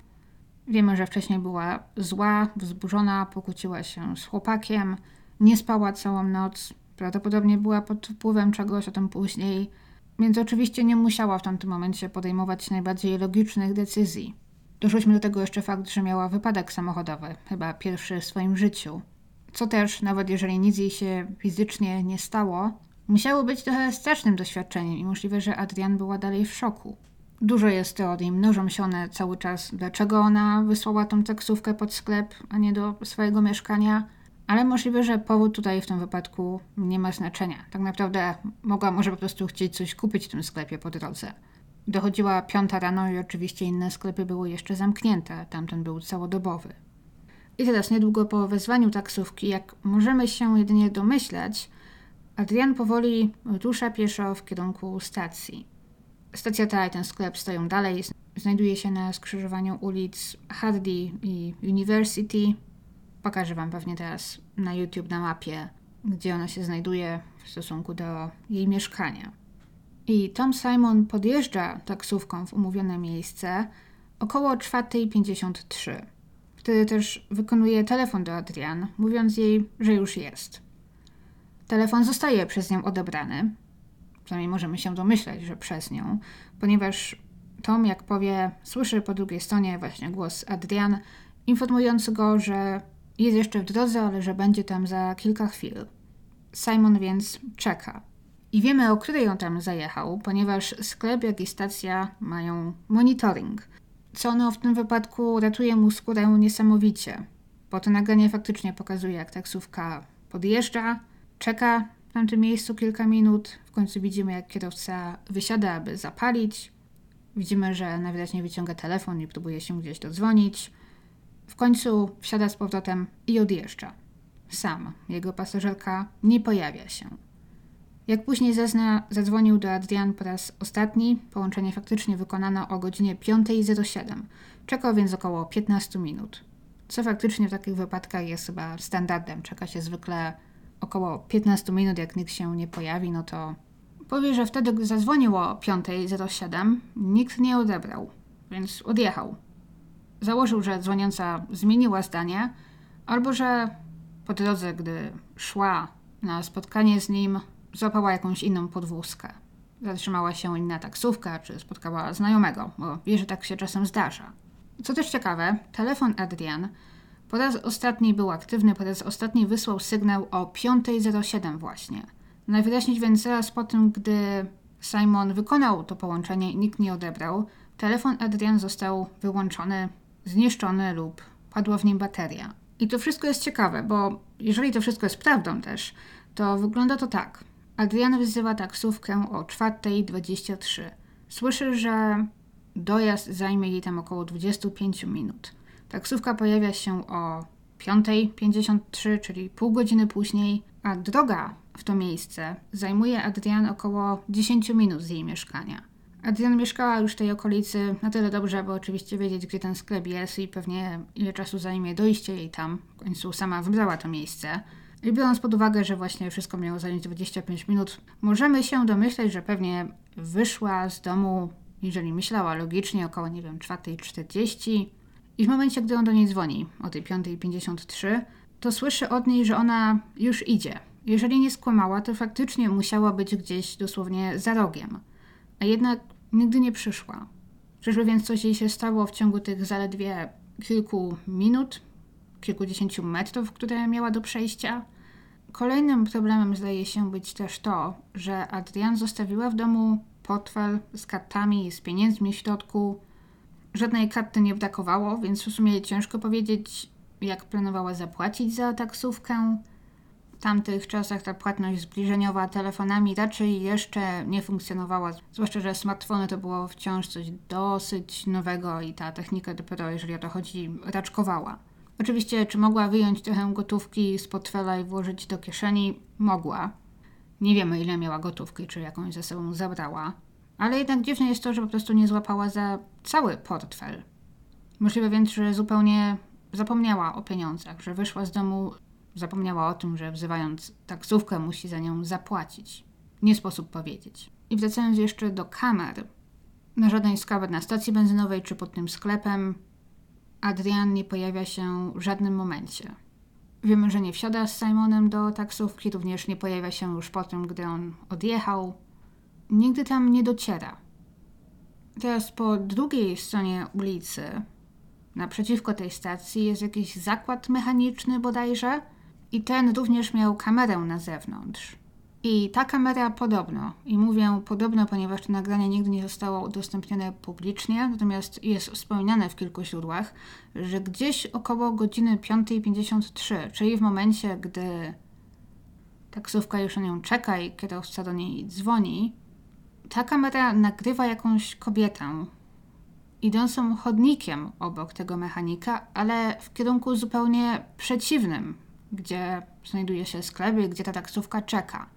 Wiemy, że wcześniej była zła, wzburzona, pokłóciła się z chłopakiem, nie spała całą noc, prawdopodobnie była pod wpływem czegoś, o tym później, więc oczywiście nie musiała w tamtym momencie podejmować najbardziej logicznych decyzji. Dorzućmy do tego jeszcze fakt, że miała wypadek samochodowy, chyba pierwszy w swoim życiu. Co też, nawet jeżeli nic jej się fizycznie nie stało, musiało być trochę strasznym doświadczeniem i możliwe, że Adrian była dalej w szoku. Dużo jest teorii, mnożą się one cały czas, dlaczego ona wysłała tą taksówkę pod sklep, a nie do swojego mieszkania, ale możliwe, że powód tutaj w tym wypadku nie ma znaczenia. Tak naprawdę mogła może po prostu chcieć coś kupić w tym sklepie po drodze. Dochodziła piąta rano i oczywiście inne sklepy były jeszcze zamknięte, tamten był całodobowy. I teraz niedługo po wezwaniu taksówki, jak możemy się jedynie domyślać, Adrian powoli rusza pieszo w kierunku stacji. Stacja ta i ten sklep stoją dalej. Znajduje się na skrzyżowaniu ulic Hardy i University. Pokażę Wam pewnie teraz na YouTube na mapie, gdzie ona się znajduje w stosunku do jej mieszkania. I Tom Simon podjeżdża taksówką w umówione miejsce około 4.53. Wtedy też wykonuje telefon do Adrian, mówiąc jej, że już jest. Telefon zostaje przez nią odebrany, przynajmniej możemy się domyśleć, że przez nią, ponieważ Tom, jak powie, słyszy po drugiej stronie właśnie głos Adrian, informujący go, że jest jeszcze w drodze, ale że będzie tam za kilka chwil. Simon więc czeka. I wiemy, o której on tam zajechał, ponieważ sklep, jak i stacja mają monitoring. Co ono w tym wypadku ratuje mu skórę niesamowicie, bo to nagranie faktycznie pokazuje, jak taksówka podjeżdża, czeka w tamtym miejscu kilka minut. W końcu widzimy, jak kierowca wysiada, aby zapalić. Widzimy, że najwyraźniej wyciąga telefon i próbuje się gdzieś dodzwonić. W końcu wsiada z powrotem i odjeżdża. Sam, jego pasażerka, nie pojawia się. Jak później zezna, zadzwonił do Adrian po raz ostatni. Połączenie faktycznie wykonano o godzinie 5.07. Czekał więc około 15 minut. Co faktycznie w takich wypadkach jest chyba standardem. Czeka się zwykle około 15 minut, jak nikt się nie pojawi, no to powie, że wtedy gdy zadzwonił o 5.07, nikt nie odebrał, więc odjechał. Założył, że dzwoniąca zmieniła zdanie, albo że po drodze, gdy szła na spotkanie z nim, złapała jakąś inną podwózkę. Zatrzymała się inna taksówka, czy spotkała znajomego, bo wie, że tak się czasem zdarza. Co też ciekawe, telefon Adrian po raz ostatni był aktywny, po raz ostatni wysłał sygnał o 5.07 właśnie. Najwyraźniej więc zaraz po tym, gdy Simon wykonał to połączenie i nikt nie odebrał, telefon Adrian został wyłączony, zniszczony lub padła w nim bateria. I to wszystko jest ciekawe, bo jeżeli to wszystko jest prawdą też, to wygląda to tak. Adrian wzywa taksówkę o 4.23. Słyszy, że dojazd zajmie jej tam około 25 minut. Taksówka pojawia się o 5.53, czyli pół godziny później, a droga w to miejsce zajmuje Adrian około 10 minut z jej mieszkania. Adrian mieszkała już w tej okolicy na tyle dobrze, aby oczywiście wiedzieć, gdzie ten sklep jest i pewnie ile czasu zajmie dojście jej tam. W końcu sama wybrała to miejsce. I biorąc pod uwagę, że właśnie wszystko miało zająć 25 minut, możemy się domyśleć, że pewnie wyszła z domu, jeżeli myślała logicznie, około, nie wiem, 4.40 i w momencie, gdy on do niej dzwoni o tej 5.53, to słyszy od niej, że ona już idzie. Jeżeli nie skłamała, to faktycznie musiała być gdzieś dosłownie za rogiem. A jednak nigdy nie przyszła. Czyżby więc coś jej się stało w ciągu tych zaledwie kilku minut, kilkudziesięciu metrów, które miała do przejścia? Kolejnym problemem zdaje się być też to, że Adrian zostawiła w domu portfel z kartami, z pieniędzmi w środku, Żadnej karty nie brakowało, więc w sumie ciężko powiedzieć, jak planowała zapłacić za taksówkę. W tamtych czasach ta płatność zbliżeniowa telefonami raczej jeszcze nie funkcjonowała, zwłaszcza, że smartfony to było wciąż coś dosyć nowego i ta technika dopiero, jeżeli o to chodzi, raczkowała. Oczywiście, czy mogła wyjąć trochę gotówki z portfela i włożyć do kieszeni? Mogła. Nie wiemy, ile miała gotówki, czy jakąś ze sobą zabrała. Ale jednak dziwne jest to, że po prostu nie złapała za cały portfel. Możliwe więc, że zupełnie zapomniała o pieniądzach, że wyszła z domu zapomniała o tym, że wzywając taksówkę musi za nią zapłacić. Nie sposób powiedzieć. I wracając jeszcze do kamer, na żadnej z kamer na stacji benzynowej czy pod tym sklepem Adrian nie pojawia się w żadnym momencie. Wiemy, że nie wsiada z Simonem do taksówki, również nie pojawia się już po tym, gdy on odjechał. Nigdy tam nie dociera. Teraz po drugiej stronie ulicy, naprzeciwko tej stacji, jest jakiś zakład mechaniczny bodajże i ten również miał kamerę na zewnątrz. I ta kamera podobno, i mówię podobno, ponieważ to nagranie nigdy nie zostało udostępnione publicznie, natomiast jest wspomniane w kilku źródłach, że gdzieś około godziny 5.53, czyli w momencie, gdy taksówka już na nią czeka i kierowca do niej dzwoni, ta kamera nagrywa jakąś kobietę idącą chodnikiem obok tego mechanika, ale w kierunku zupełnie przeciwnym, gdzie znajduje się sklep i gdzie ta taksówka czeka.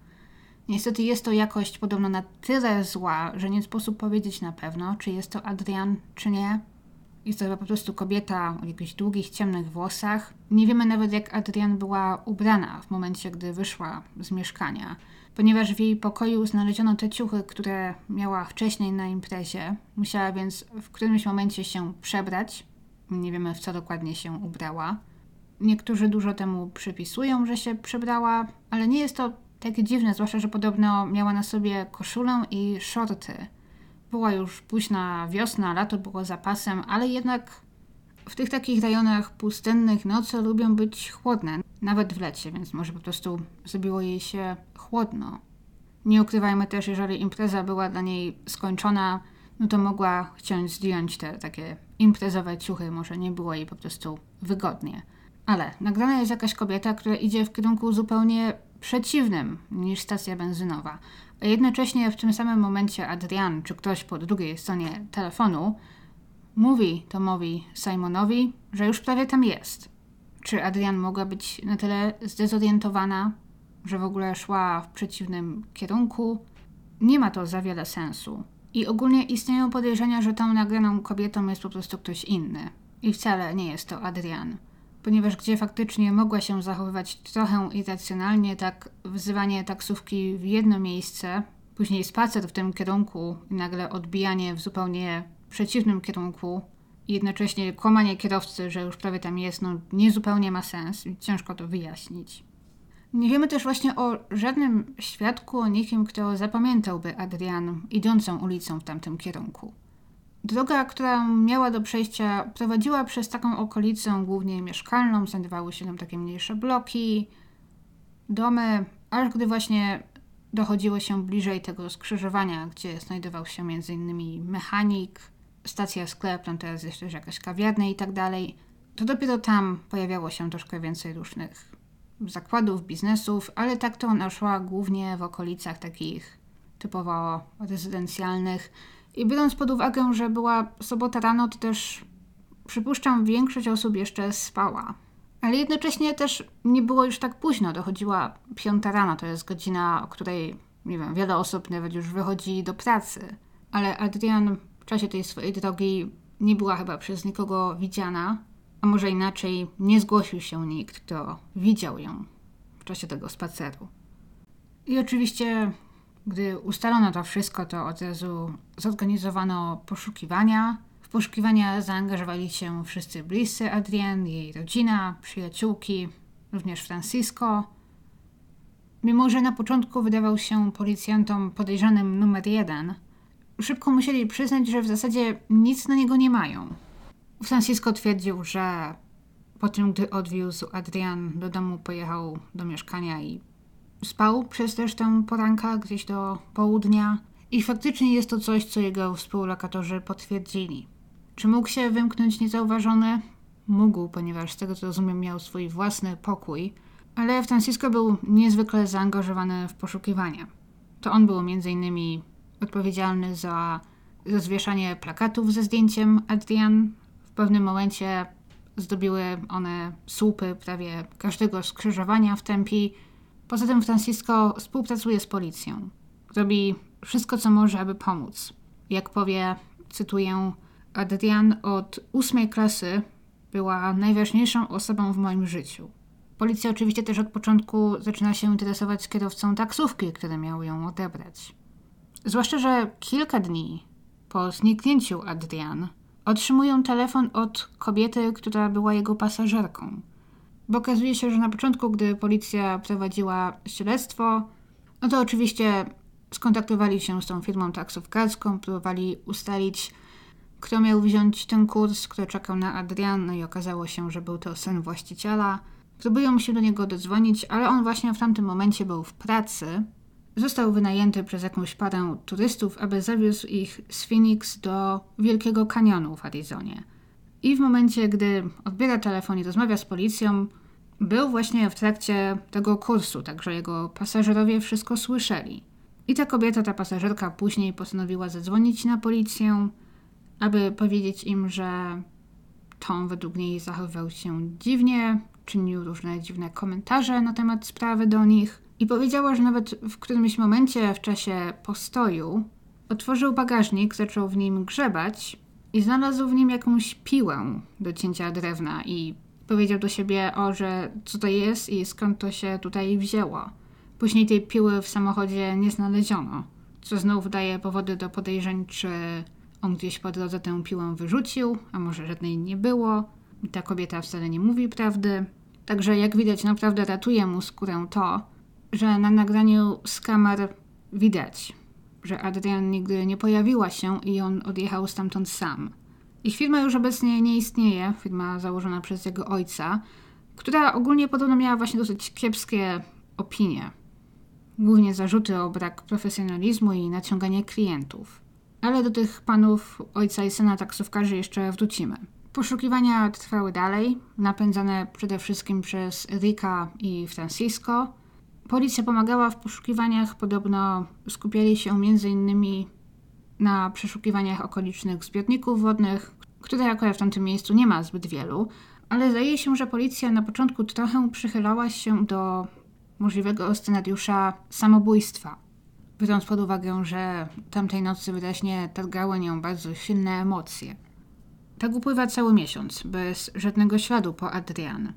Niestety jest to jakość podobno na tyle zła, że nie sposób powiedzieć na pewno, czy jest to Adrian, czy nie. Jest to chyba po prostu kobieta o jakichś długich, ciemnych włosach. Nie wiemy nawet, jak Adrian była ubrana w momencie, gdy wyszła z mieszkania. Ponieważ w jej pokoju znaleziono te ciuchy, które miała wcześniej na imprezie, musiała więc w którymś momencie się przebrać. Nie wiemy, w co dokładnie się ubrała. Niektórzy dużo temu przypisują, że się przebrała, ale nie jest to takie dziwne, zwłaszcza, że podobno miała na sobie koszulę i shorty. Była już późna wiosna, lato było zapasem, ale jednak w tych takich rejonach pustynnych noce lubią być chłodne, nawet w lecie, więc może po prostu zrobiło jej się chłodno. Nie ukrywajmy też, jeżeli impreza była dla niej skończona, no to mogła chcieć zdjąć te takie imprezowe ciuchy, może nie było jej po prostu wygodnie. Ale nagrana jest jakaś kobieta, która idzie w kierunku zupełnie przeciwnym niż stacja benzynowa. A jednocześnie w tym samym momencie Adrian, czy ktoś po drugiej stronie telefonu, mówi Tomowi Simonowi, że już prawie tam jest. Czy Adrian mogła być na tyle zdezorientowana, że w ogóle szła w przeciwnym kierunku? Nie ma to za wiele sensu. I ogólnie istnieją podejrzenia, że tą nagraną kobietą jest po prostu ktoś inny. I wcale nie jest to Adrian ponieważ gdzie faktycznie mogła się zachowywać trochę irracjonalnie, tak wzywanie taksówki w jedno miejsce, później spacer w tym kierunku i nagle odbijanie w zupełnie przeciwnym kierunku i jednocześnie kłamanie kierowcy, że już prawie tam jest, no nie zupełnie ma sens i ciężko to wyjaśnić. Nie wiemy też właśnie o żadnym świadku, o nikim, kto zapamiętałby Adrian idącą ulicą w tamtym kierunku. Droga, która miała do przejścia, prowadziła przez taką okolicę głównie mieszkalną, znajdowały się tam takie mniejsze bloki, domy, aż gdy właśnie dochodziło się bliżej tego skrzyżowania, gdzie znajdował się m.in. mechanik, stacja sklep, tam teraz jest też jakaś kawiarnia i tak dalej, to dopiero tam pojawiało się troszkę więcej różnych zakładów, biznesów, ale tak to ona szła głównie w okolicach takich typowo rezydencjalnych, i biorąc pod uwagę, że była sobota rano, to też przypuszczam, większość osób jeszcze spała. Ale jednocześnie też nie było już tak późno, dochodziła piąta rano, to jest godzina, o której, nie wiem, wiele osób nawet już wychodzi do pracy. Ale Adrian w czasie tej swojej drogi nie była chyba przez nikogo widziana, a może inaczej, nie zgłosił się nikt, kto widział ją w czasie tego spaceru. I oczywiście gdy ustalono to wszystko, to od razu zorganizowano poszukiwania. W poszukiwania zaangażowali się wszyscy bliscy Adrienne, jej rodzina, przyjaciółki, również Francisco. Mimo, że na początku wydawał się policjantom podejrzanym numer jeden, szybko musieli przyznać, że w zasadzie nic na niego nie mają. Francisco twierdził, że po tym, gdy odwiózł Adrian do domu, pojechał do mieszkania i Spał przez resztę poranka, gdzieś do południa i faktycznie jest to coś, co jego współlokatorzy potwierdzili. Czy mógł się wymknąć niezauważony? Mógł, ponieważ z tego co rozumiem miał swój własny pokój, ale Francisco był niezwykle zaangażowany w poszukiwania. To on był m.in. odpowiedzialny za rozwieszanie plakatów ze zdjęciem Adrian. W pewnym momencie zdobiły one słupy prawie każdego skrzyżowania w Tempi Poza tym Francisco współpracuje z policją. Robi wszystko, co może, aby pomóc. Jak powie, cytuję, Adrian od ósmej klasy była najważniejszą osobą w moim życiu. Policja oczywiście też od początku zaczyna się interesować kierowcą taksówki, który miał ją odebrać. Zwłaszcza, że kilka dni po zniknięciu Adrian otrzymują telefon od kobiety, która była jego pasażerką. Bo okazuje się, że na początku, gdy policja prowadziła śledztwo, no to oczywiście skontaktowali się z tą firmą taksówkarską, próbowali ustalić, kto miał wziąć ten kurs, kto czekał na Adrian, no i okazało się, że był to syn właściciela. Próbują się do niego dodzwonić, ale on właśnie w tamtym momencie był w pracy. Został wynajęty przez jakąś parę turystów, aby zawiózł ich z Phoenix do Wielkiego Kanionu w Arizonie. I w momencie, gdy odbiera telefon i rozmawia z policją, był właśnie w trakcie tego kursu, także jego pasażerowie wszystko słyszeli. I ta kobieta, ta pasażerka później postanowiła zadzwonić na policję, aby powiedzieć im, że Tom według niej zachowywał się dziwnie, czynił różne dziwne komentarze na temat sprawy do nich i powiedziała, że nawet w którymś momencie w czasie postoju otworzył bagażnik, zaczął w nim grzebać i znalazł w nim jakąś piłę do cięcia drewna i powiedział do siebie, o, że co to jest i skąd to się tutaj wzięło. Później tej piły w samochodzie nie znaleziono, co znów daje powody do podejrzeń, czy on gdzieś po drodze tę piłę wyrzucił, a może żadnej nie było. Ta kobieta wcale nie mówi prawdy. Także jak widać, naprawdę ratuje mu skórę to, że na nagraniu z kamer widać, że Adrian nigdy nie pojawiła się i on odjechał stamtąd sam. Ich firma już obecnie nie istnieje, firma założona przez jego ojca, która ogólnie podobno miała właśnie dosyć kiepskie opinie. Głównie zarzuty o brak profesjonalizmu i naciąganie klientów. Ale do tych panów ojca i syna taksówkarzy jeszcze wrócimy. Poszukiwania trwały dalej, napędzane przede wszystkim przez Rika i Francisco. Policja pomagała w poszukiwaniach, podobno skupiali się m.in. na przeszukiwaniach okolicznych zbiorników wodnych, które akurat w tamtym miejscu nie ma zbyt wielu, ale zdaje się, że policja na początku trochę przychylała się do możliwego scenariusza samobójstwa. Biorąc pod uwagę, że tamtej nocy wyraźnie targały nią bardzo silne emocje. Tak upływa cały miesiąc, bez żadnego śladu po Adrian.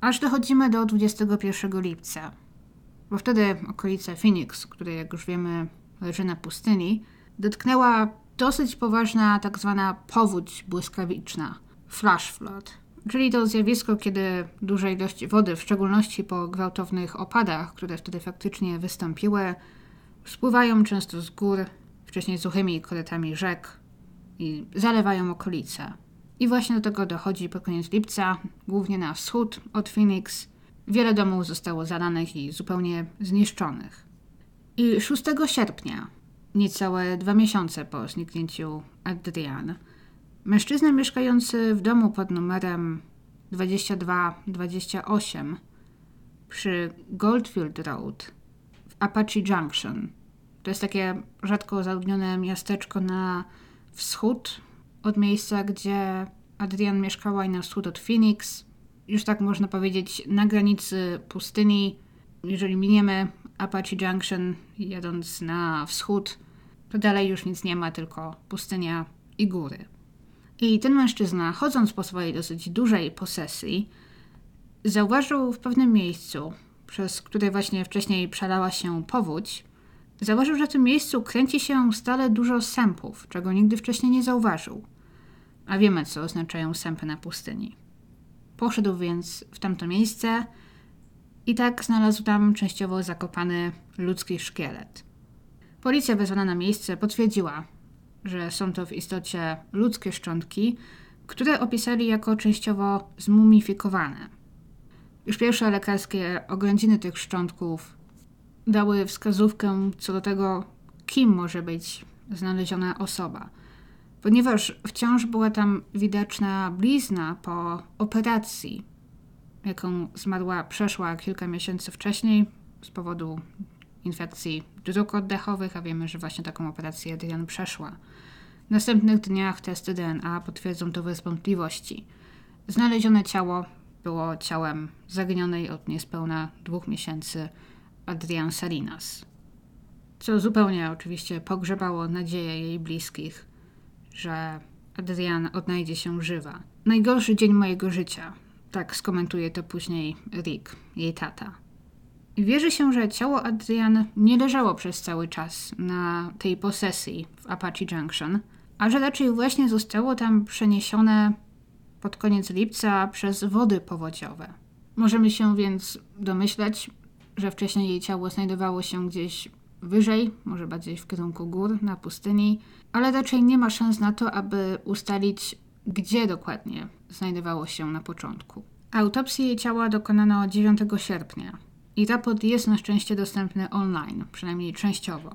Aż dochodzimy do 21 lipca, bo wtedy okolice Phoenix, które jak już wiemy leży na pustyni, dotknęła dosyć poważna tak zwana powódź błyskawiczna, flash flood, czyli to zjawisko, kiedy duże ilości wody, w szczególności po gwałtownych opadach, które wtedy faktycznie wystąpiły, spływają często z gór, wcześniej suchymi korytami rzek i zalewają okolice. I właśnie do tego dochodzi pod koniec lipca, głównie na wschód od Phoenix. Wiele domów zostało zalanych i zupełnie zniszczonych. I 6 sierpnia niecałe dwa miesiące po zniknięciu Adrian. Mężczyzna mieszkający w domu pod numerem 2228 przy Goldfield Road w Apache Junction. To jest takie rzadko zaludnione miasteczko na wschód od miejsca, gdzie Adrian mieszkała i na wschód od Phoenix. Już tak można powiedzieć na granicy pustyni. Jeżeli miniemy Apache Junction, jadąc na wschód, to dalej już nic nie ma, tylko pustynia i góry. I ten mężczyzna, chodząc po swojej dosyć dużej posesji, zauważył w pewnym miejscu, przez które właśnie wcześniej przelała się powódź, zauważył, że w tym miejscu kręci się stale dużo sępów, czego nigdy wcześniej nie zauważył. A wiemy, co oznaczają sępy na pustyni. Poszedł więc w tamto miejsce i tak znalazł tam częściowo zakopany ludzki szkielet. Policja wezwana na miejsce potwierdziła, że są to w istocie ludzkie szczątki, które opisali jako częściowo zmumifikowane. Już pierwsze lekarskie oględziny tych szczątków dały wskazówkę co do tego, kim może być znaleziona osoba, ponieważ wciąż była tam widoczna blizna po operacji, jaką zmarła przeszła kilka miesięcy wcześniej z powodu infekcji dróg oddechowych, a wiemy, że właśnie taką operację Adrian przeszła. W następnych dniach testy DNA potwierdzą to bez wątpliwości. Znalezione ciało było ciałem zaginionej od niespełna dwóch miesięcy Adrian Salinas. Co zupełnie oczywiście pogrzebało nadzieję jej bliskich, że Adrian odnajdzie się żywa. Najgorszy dzień mojego życia. Tak skomentuje to później Rick, jej tata. Wierzy się, że ciało Adrian nie leżało przez cały czas na tej posesji w Apache Junction, a że raczej właśnie zostało tam przeniesione pod koniec lipca przez wody powodziowe. Możemy się więc domyślać, że wcześniej jej ciało znajdowało się gdzieś wyżej, może bardziej w kierunku gór, na pustyni, ale raczej nie ma szans na to, aby ustalić, gdzie dokładnie znajdowało się na początku. Autopsji jej ciała dokonano 9 sierpnia i raport jest na szczęście dostępny online, przynajmniej częściowo.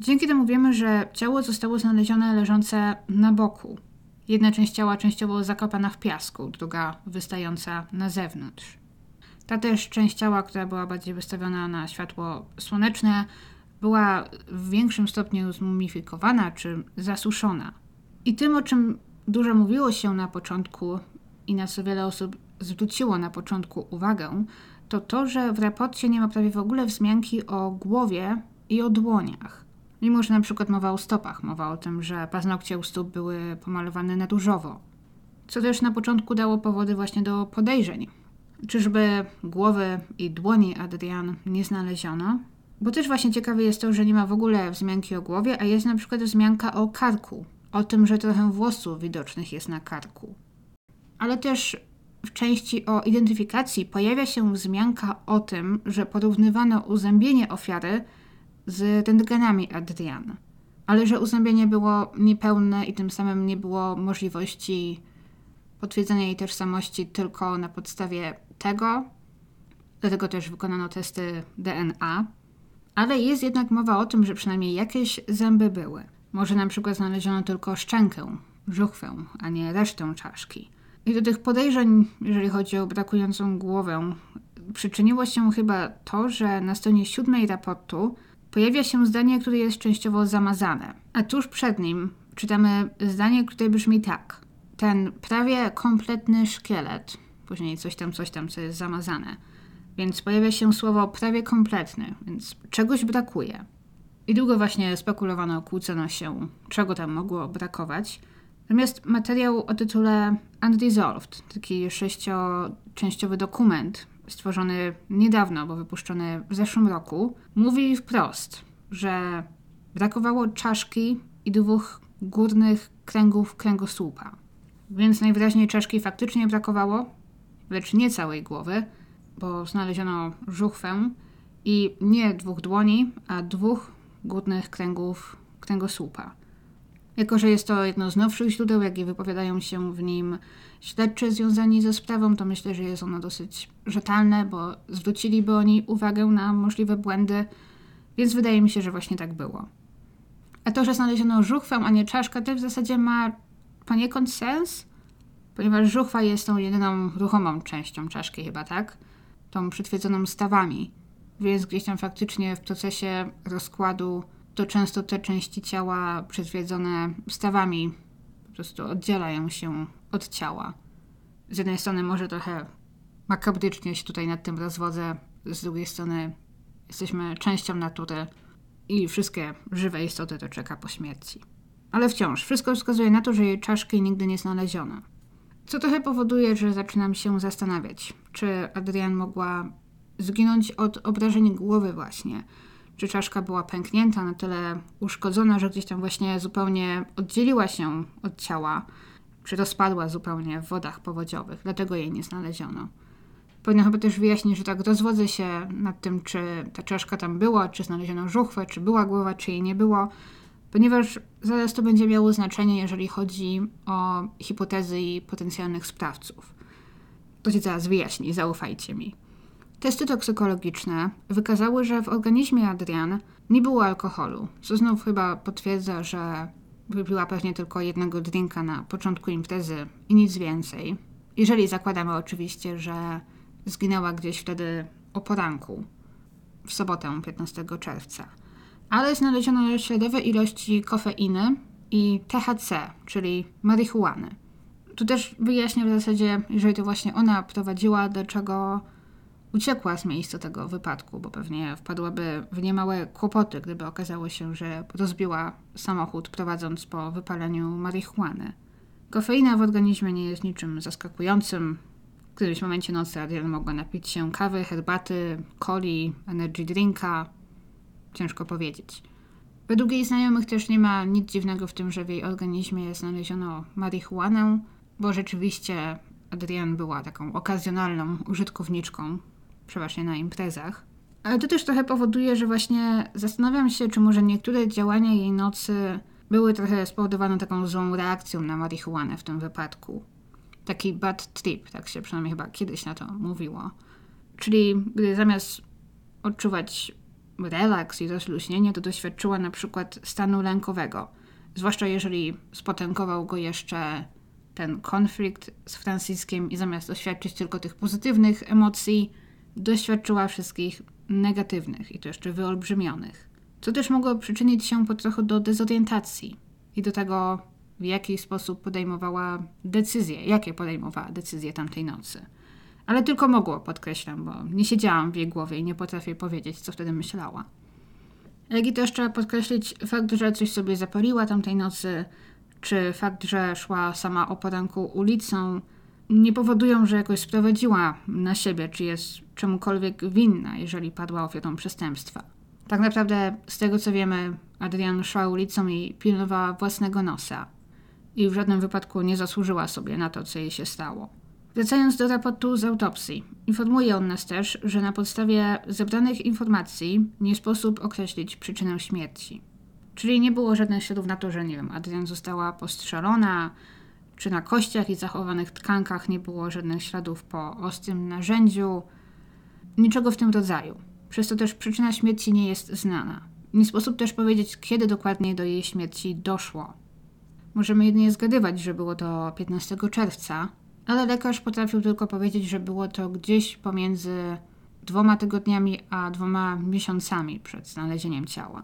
Dzięki temu wiemy, że ciało zostało znalezione leżące na boku. Jedna część ciała częściowo zakopana w piasku, druga wystająca na zewnątrz. Ta też część ciała, która była bardziej wystawiona na światło słoneczne, była w większym stopniu zmumifikowana czy zasuszona. I tym, o czym dużo mówiło się na początku i na co wiele osób zwróciło na początku uwagę, to to, że w raporcie nie ma prawie w ogóle wzmianki o głowie i o dłoniach. Mimo, że na przykład mowa o stopach, mowa o tym, że paznokcie u stóp były pomalowane na różowo. Co też na początku dało powody właśnie do podejrzeń. Czyżby głowy i dłoni Adrian nie znaleziono? Bo też właśnie ciekawe jest to, że nie ma w ogóle wzmianki o głowie, a jest na przykład wzmianka o karku. O tym, że trochę włosów widocznych jest na karku. Ale też w części o identyfikacji pojawia się wzmianka o tym, że porównywano uzębienie ofiary z rentgenami Adriana. Ale że uzębienie było niepełne i tym samym nie było możliwości potwierdzenia jej tożsamości tylko na podstawie tego. Dlatego też wykonano testy DNA. Ale jest jednak mowa o tym, że przynajmniej jakieś zęby były. Może na przykład znaleziono tylko szczękę, żuchwę, a nie resztę czaszki. I do tych podejrzeń, jeżeli chodzi o brakującą głowę, przyczyniło się chyba to, że na stronie siódmej raportu pojawia się zdanie, które jest częściowo zamazane. A tuż przed nim czytamy zdanie, które brzmi tak. Ten prawie kompletny szkielet, później coś tam, coś tam, co jest zamazane. Więc pojawia się słowo prawie kompletny, więc czegoś brakuje. I długo właśnie spekulowano, kłócono się, czego tam mogło brakować. Natomiast materiał o tytule Unresolved, taki sześcioczęściowy dokument stworzony niedawno, bo wypuszczony w zeszłym roku, mówi wprost, że brakowało czaszki i dwóch górnych kręgów kręgosłupa. Więc najwyraźniej czaszki faktycznie brakowało, lecz nie całej głowy, bo znaleziono żuchwę i nie dwóch dłoni, a dwóch górnych kręgów kręgosłupa. Jako, że jest to jedno z nowszych źródeł, jak i wypowiadają się w nim śledczy związani ze sprawą, to myślę, że jest ono dosyć rzetelne, bo zwróciliby oni uwagę na możliwe błędy, więc wydaje mi się, że właśnie tak było. A to, że znaleziono żuchwę, a nie czaszkę, to w zasadzie ma poniekąd sens, ponieważ żuchwa jest tą jedyną ruchomą częścią czaszki chyba, tak? Tą przytwierdzoną stawami, więc gdzieś tam faktycznie w procesie rozkładu to często te części ciała przytwierdzone stawami po prostu oddzielają się od ciała. Z jednej strony może trochę makabrycznie się tutaj nad tym rozwodzę, z drugiej strony jesteśmy częścią natury i wszystkie żywe istoty to czeka po śmierci. Ale wciąż, wszystko wskazuje na to, że jej czaszki nigdy nie znaleziono. Co trochę powoduje, że zaczynam się zastanawiać, czy Adrian mogła zginąć od obrażeń głowy właśnie, czy czaszka była pęknięta, na tyle uszkodzona, że gdzieś tam właśnie zupełnie oddzieliła się od ciała, czy rozpadła zupełnie w wodach powodziowych, dlatego jej nie znaleziono. Powinno chyba też wyjaśnić, że tak rozwodzę się nad tym, czy ta czaszka tam była, czy znaleziono żuchwę, czy była głowa, czy jej nie było, ponieważ zaraz to będzie miało znaczenie, jeżeli chodzi o hipotezy i potencjalnych sprawców. To się zaraz wyjaśni, zaufajcie mi. Testy toksykologiczne wykazały, że w organizmie Adrian nie było alkoholu, co znów chyba potwierdza, że wypiła pewnie tylko jednego drinka na początku imprezy i nic więcej. Jeżeli zakładamy oczywiście, że zginęła gdzieś wtedy o poranku, w sobotę 15 czerwca. Ale znaleziono śladowe ilości kofeiny i THC, czyli marihuany. Tu też wyjaśnię w zasadzie, jeżeli to właśnie ona prowadziła, dlaczego uciekła z miejsca tego wypadku, bo pewnie wpadłaby w niemałe kłopoty, gdyby okazało się, że rozbiła samochód prowadząc po wypaleniu marihuany. Kofeina w organizmie nie jest niczym zaskakującym. W którymś momencie nocy Adrian mogła napić się kawy, herbaty, coli, energy drinka. Ciężko powiedzieć. Według jej znajomych też nie ma nic dziwnego w tym, że w jej organizmie znaleziono marihuanę, bo rzeczywiście Adrian była taką okazjonalną użytkowniczką, przeważnie na imprezach. Ale to też trochę powoduje, że właśnie zastanawiam się, czy może niektóre działania jej nocy były trochę spowodowane taką złą reakcją na marihuanę w tym wypadku. Taki bad trip, tak się przynajmniej chyba kiedyś na to mówiło. Czyli gdy zamiast odczuwać relaks i rozluźnienie, to doświadczyła na przykład stanu lękowego. Zwłaszcza jeżeli spotęgował go jeszcze ten konflikt z Franciskiem i zamiast doświadczyć tylko tych pozytywnych emocji, doświadczyła wszystkich negatywnych i to jeszcze wyolbrzymionych. Co też mogło przyczynić się po trochu do dezorientacji i do tego, w jaki sposób podejmowała decyzje, jakie podejmowała decyzje tamtej nocy. Ale tylko mogło, podkreślam, bo nie siedziałam w jej głowie i nie potrafię powiedzieć, co wtedy myślała. Jak i też trzeba podkreślić fakt, że coś sobie zapaliła tamtej nocy, czy fakt, że szła sama o poranku ulicą, nie powodują, że jakoś sprowadziła na siebie, czy jest czemukolwiek winna, jeżeli padła ofiarą przestępstwa. Tak naprawdę, z tego co wiemy, Adrian szła ulicą i pilnowała własnego nosa i w żadnym wypadku nie zasłużyła sobie na to, co jej się stało. Wracając do raportu z autopsji, informuje on nas też, że na podstawie zebranych informacji nie sposób określić przyczynę śmierci. Czyli nie było żadnych śladów na to, że nie wiem, Adrian została postrzelona, czy na kościach i zachowanych tkankach nie było żadnych śladów po ostrym narzędziu, niczego w tym rodzaju. Przez to też przyczyna śmierci nie jest znana. Nie sposób też powiedzieć, kiedy dokładnie do jej śmierci doszło. Możemy jedynie zgadywać, że było to 15 czerwca, ale lekarz potrafił tylko powiedzieć, że było to gdzieś pomiędzy dwoma tygodniami a dwoma miesiącami przed znalezieniem ciała.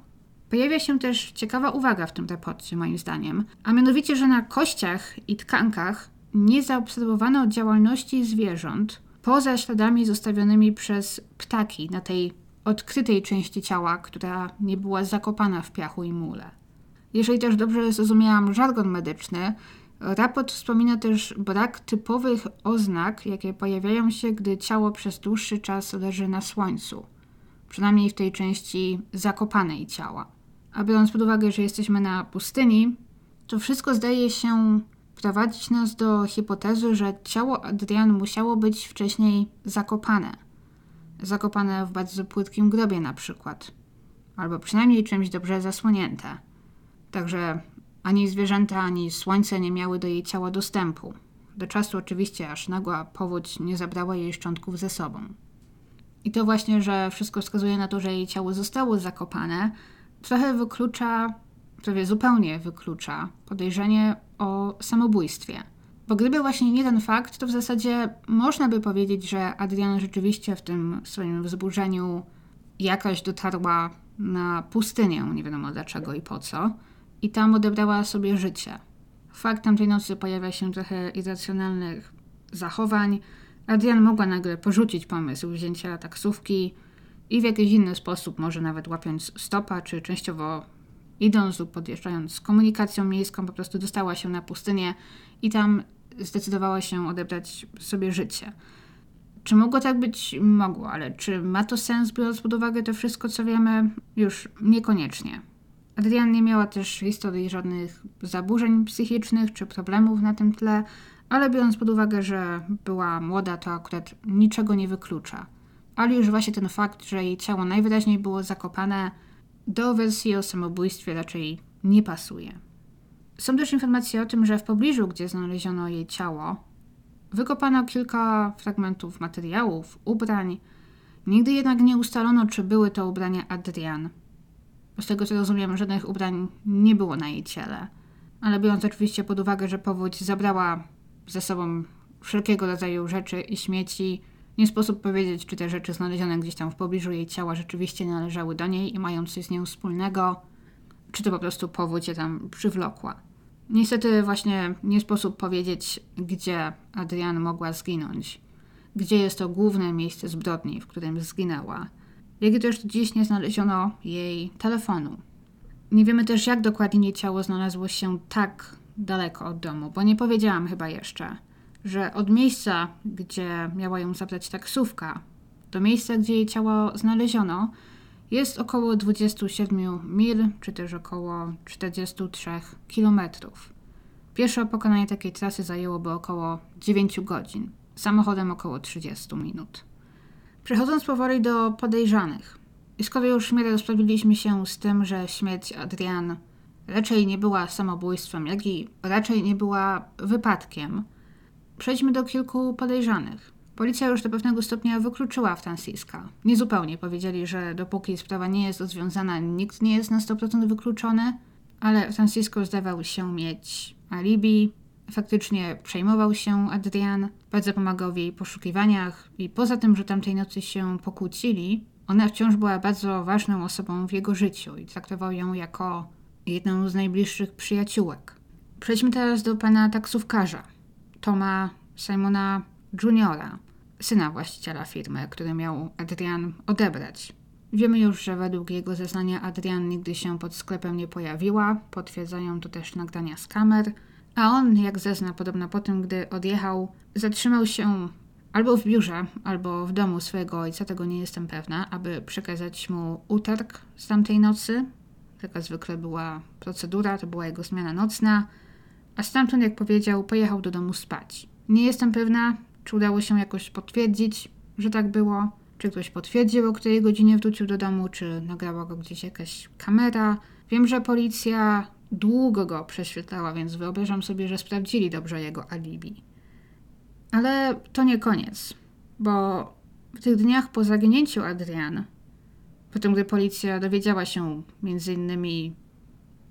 Pojawia się też ciekawa uwaga w tym raporcie, moim zdaniem, a mianowicie, że na kościach i tkankach nie zaobserwowano działalności zwierząt poza śladami zostawionymi przez ptaki na tej odkrytej części ciała, która nie była zakopana w piachu i mule. Jeżeli też dobrze zrozumiałam żargon medyczny, raport wspomina też brak typowych oznak, jakie pojawiają się, gdy ciało przez dłuższy czas leży na słońcu, przynajmniej w tej części zakopanej ciała. A biorąc pod uwagę, że jesteśmy na pustyni, to wszystko zdaje się prowadzić nas do hipotezy, że ciało Adrian musiało być wcześniej zakopane. Zakopane w bardzo płytkim grobie na przykład. Albo przynajmniej czymś dobrze zasłonięte. Także ani zwierzęta, ani słońce nie miały do jej ciała dostępu. Do czasu oczywiście, aż nagła powódź nie zabrała jej szczątków ze sobą. I to właśnie, że wszystko wskazuje na to, że jej ciało zostało zakopane, trochę wyklucza, prawie zupełnie wyklucza podejrzenie o samobójstwie. Bo gdyby właśnie nie ten fakt, to w zasadzie można by powiedzieć, że Adriana rzeczywiście w tym swoim wzburzeniu jakaś dotarła na pustynię, nie wiadomo dlaczego i po co, i tam odebrała sobie życie. Fakt tamtej nocy pojawia się trochę irracjonalnych zachowań. Adrian mogła nagle porzucić pomysł wzięcia taksówki, i w jakiś inny sposób, może nawet łapiąc stopa, czy częściowo idąc lub podjeżdżając z komunikacją miejską, po prostu dostała się na pustynię i tam zdecydowała się odebrać sobie życie. Czy mogło tak być? Mogło, ale czy ma to sens, biorąc pod uwagę to wszystko, co wiemy? Już niekoniecznie. Adrian nie miała też historii żadnych zaburzeń psychicznych czy problemów na tym tle, ale biorąc pod uwagę, że była młoda, to akurat niczego nie wyklucza ale już właśnie ten fakt, że jej ciało najwyraźniej było zakopane, do wersji o samobójstwie raczej nie pasuje. Są też informacje o tym, że w pobliżu, gdzie znaleziono jej ciało, wykopano kilka fragmentów materiałów, ubrań. Nigdy jednak nie ustalono, czy były to ubrania Adrian. Z tego co rozumiem, żadnych ubrań nie było na jej ciele. Ale biorąc oczywiście pod uwagę, że powódź zabrała ze sobą wszelkiego rodzaju rzeczy i śmieci, nie sposób powiedzieć, czy te rzeczy znalezione gdzieś tam w pobliżu jej ciała rzeczywiście należały do niej i mają coś z nią wspólnego, czy to po prostu powódź je tam przywlokła. Niestety właśnie nie sposób powiedzieć, gdzie Adrian mogła zginąć, gdzie jest to główne miejsce zbrodni, w którym zginęła. Jak też dziś nie znaleziono jej telefonu. Nie wiemy też, jak dokładnie jej ciało znalazło się tak daleko od domu, bo nie powiedziałam chyba jeszcze – że od miejsca, gdzie miała ją zabrać taksówka, do miejsca, gdzie jej ciało znaleziono, jest około 27 mil, czy też około 43 kilometrów. Pierwsze pokonanie takiej trasy zajęłoby około 9 godzin, samochodem około 30 minut. Przechodząc powoli do podejrzanych. Skoro już w miarę rozprawiliśmy się z tym, że śmierć Adrian raczej nie była samobójstwem, jak i raczej nie była wypadkiem, przejdźmy do kilku podejrzanych. Policja już do pewnego stopnia wykluczyła Franciska. Niezupełnie powiedzieli, że dopóki sprawa nie jest rozwiązana, nikt nie jest na 100% wykluczony, ale Francisco zdawał się mieć alibi, faktycznie przejmował się Adrian, bardzo pomagał w jej poszukiwaniach i poza tym, że tamtej nocy się pokłócili, ona wciąż była bardzo ważną osobą w jego życiu i traktował ją jako jedną z najbliższych przyjaciółek. Przejdźmy teraz do pana taksówkarza, Toma Simona Juniora, syna właściciela firmy, który miał Adrian odebrać. Wiemy już, że według jego zeznania Adrian nigdy się pod sklepem nie pojawiła, potwierdzają to też nagrania z kamer, a on, jak zezna podobno po tym, gdy odjechał, zatrzymał się albo w biurze, albo w domu swojego ojca, tego nie jestem pewna, aby przekazać mu utarg z tamtej nocy. Taka zwykle była procedura, to była jego zmiana nocna, a stamtąd, jak powiedział, pojechał do domu spać. Nie jestem pewna, czy udało się jakoś potwierdzić, że tak było, czy ktoś potwierdził, o której godzinie wrócił do domu, czy nagrała go gdzieś jakaś kamera. Wiem, że policja długo go prześwietlała, więc wyobrażam sobie, że sprawdzili dobrze jego alibi. Ale to nie koniec, bo w tych dniach po zaginięciu Adrian, po tym, gdy policja dowiedziała się między innymi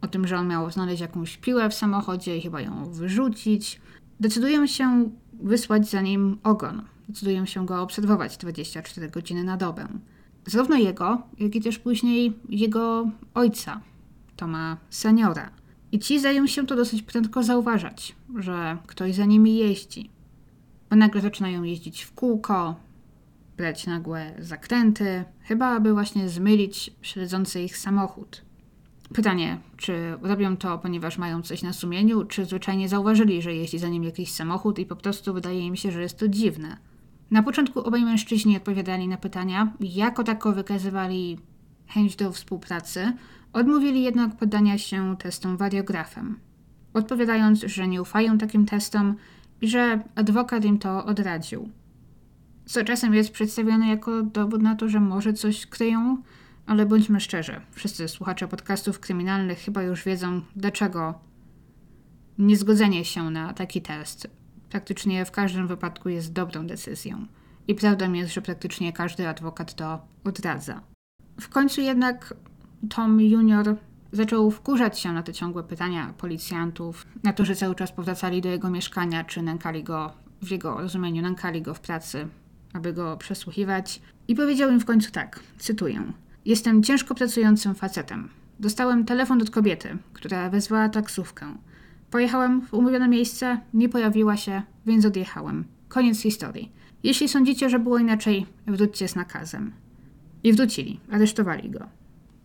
o tym, że on miał znaleźć jakąś piłę w samochodzie i chyba ją wyrzucić, decydują się wysłać za nim ogon. Decydują się go obserwować 24 godziny na dobę. Zarówno jego, jak i też później jego ojca, Toma seniora. I ci zdają się to dosyć prędko zauważać, że ktoś za nimi jeździ. Bo nagle zaczynają jeździć w kółko, brać nagłe zakręty, chyba aby właśnie zmylić śledzący ich samochód. Pytanie, czy robią to, ponieważ mają coś na sumieniu, czy zwyczajnie zauważyli, że jeździ za nim jakiś samochód i po prostu wydaje im się, że jest to dziwne. Na początku obaj mężczyźni odpowiadali na pytania, jako tako wykazywali chęć do współpracy, odmówili jednak poddania się testom wariografem, odpowiadając, że nie ufają takim testom i że adwokat im to odradził. Co czasem jest przedstawione jako dowód na to, że może coś kryją, ale bądźmy szczerzy, wszyscy słuchacze podcastów kryminalnych chyba już wiedzą, dlaczego niezgodzenie się na taki test praktycznie w każdym wypadku jest dobrą decyzją. I prawdą jest, że praktycznie każdy adwokat to odradza. W końcu jednak Tom Junior zaczął wkurzać się na te ciągłe pytania policjantów, na to, że cały czas powracali do jego mieszkania, czy nękali go, w jego rozumieniu, nękali go w pracy, aby go przesłuchiwać. I powiedział im w końcu tak, cytuję. Jestem ciężko pracującym facetem. Dostałem telefon od kobiety, która wezwała taksówkę. Pojechałem w umówione miejsce, nie pojawiła się, więc odjechałem. Koniec historii. Jeśli sądzicie, że było inaczej, wróćcie z nakazem. I wrócili, aresztowali go.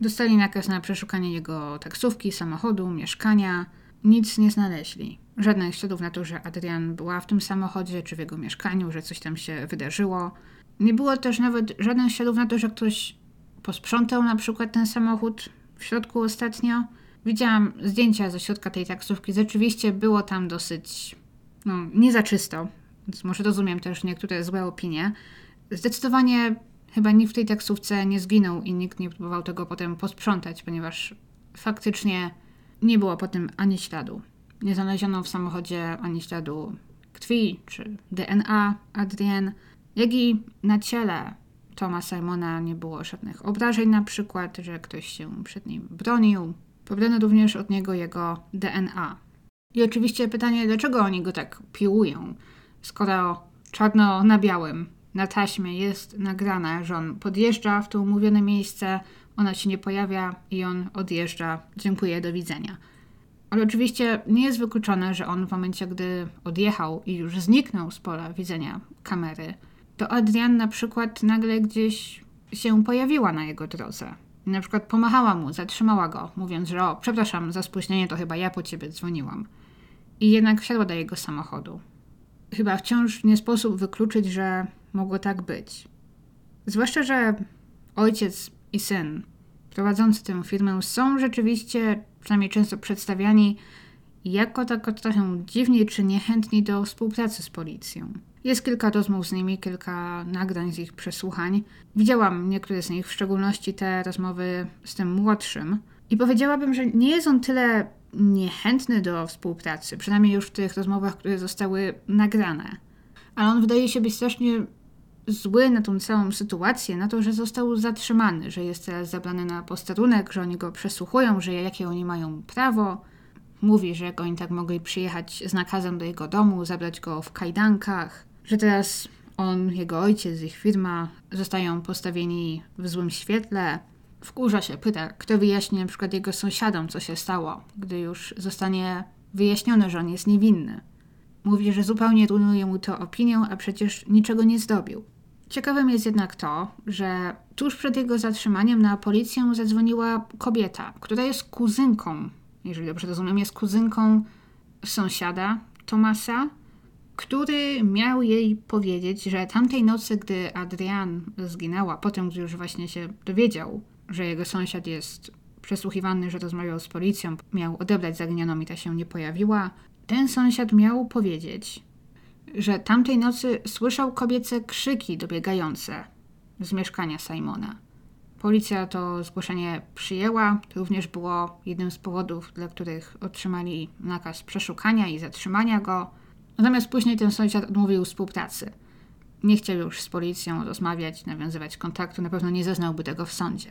Dostali nakaz na przeszukanie jego taksówki, samochodu, mieszkania. Nic nie znaleźli. Żadnych śladów na to, że Adrian była w tym samochodzie czy w jego mieszkaniu, że coś tam się wydarzyło. Nie było też nawet żadnych śladów na to, że ktoś posprzątał na przykład ten samochód w środku ostatnio. Widziałam zdjęcia ze środka tej taksówki. Rzeczywiście było tam dosyć, no, nie za czysto, więc może rozumiem też niektóre złe opinie. Zdecydowanie chyba nikt w tej taksówce nie zginął i nikt nie próbował tego potem posprzątać, ponieważ faktycznie nie było po tym ani śladu. Nie znaleziono w samochodzie ani śladu krwi czy DNA Adrien, jak i na ciele Toma Simona nie było żadnych obrażeń, na przykład, że ktoś się przed nim bronił. Pobrano również od niego jego DNA. I oczywiście pytanie, dlaczego oni go tak piłują, skoro czarno na białym na taśmie jest nagrane, że on podjeżdża w to umówione miejsce, ona się nie pojawia i on odjeżdża. Dziękuję, do widzenia. Ale oczywiście nie jest wykluczone, że on w momencie, gdy odjechał i już zniknął z pola widzenia kamery, to Adrian na przykład nagle gdzieś się pojawiła na jego drodze. Na przykład pomachała mu, zatrzymała go, mówiąc, że o, przepraszam za spóźnienie, to chyba ja po ciebie dzwoniłam. I jednak wsiadła do jego samochodu. chyba wciąż nie sposób wykluczyć, że mogło tak być. Zwłaszcza, że ojciec i syn prowadzący tę firmę są rzeczywiście, przynajmniej często przedstawiani, jako tak trochę dziwnie czy niechętni do współpracy z policją. Jest kilka rozmów z nimi, kilka nagrań z ich przesłuchań. Widziałam niektóre z nich, w szczególności te rozmowy z tym młodszym. I powiedziałabym, że nie jest on tyle niechętny do współpracy, przynajmniej już w tych rozmowach, które zostały nagrane. Ale on wydaje się być strasznie zły na tą całą sytuację, na to, że został zatrzymany, że jest teraz zabrany na posterunek, że oni go przesłuchują, że jakie oni mają prawo. Mówi, że jak oni tak mogli przyjechać z nakazem do jego domu, zabrać go w kajdankach, że teraz on, jego ojciec, ich firma zostają postawieni w złym świetle. Wkurza się, pyta, kto wyjaśni na przykład jego sąsiadom, co się stało, gdy już zostanie wyjaśnione, że on jest niewinny. Mówi, że zupełnie rujnuje mu to opinię, a przecież niczego nie zdobił. Ciekawym jest jednak to, że tuż przed jego zatrzymaniem na policję zadzwoniła kobieta, która jest kuzynką, jeżeli dobrze rozumiem, jest kuzynką sąsiada Tomasa, który miał jej powiedzieć, że tamtej nocy, gdy Adrian zginęła, potem gdy już właśnie się dowiedział, że jego sąsiad jest przesłuchiwany, że rozmawiał z policją, miał odebrać zaginioną i ta się nie pojawiła, ten sąsiad miał powiedzieć, że tamtej nocy słyszał kobiece krzyki dobiegające z mieszkania Simona. Policja to zgłoszenie przyjęła. To również było jednym z powodów, dla których otrzymali nakaz przeszukania i zatrzymania go. Natomiast później ten sąsiad odmówił współpracy. Nie chciał już z policją rozmawiać, nawiązywać kontaktu, na pewno nie zeznałby tego w sądzie.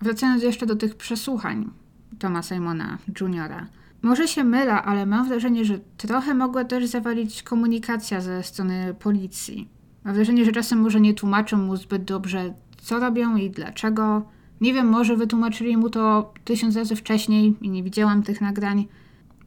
Wracając jeszcze do tych przesłuchań Toma Simona Juniora. Może się mylę, ale mam wrażenie, że trochę mogła też zawalić komunikacja ze strony policji. Mam wrażenie, że czasem może nie tłumaczą mu zbyt dobrze, co robią i dlaczego. Nie wiem, może wytłumaczyli mu to tysiąc razy wcześniej i nie widziałam tych nagrań,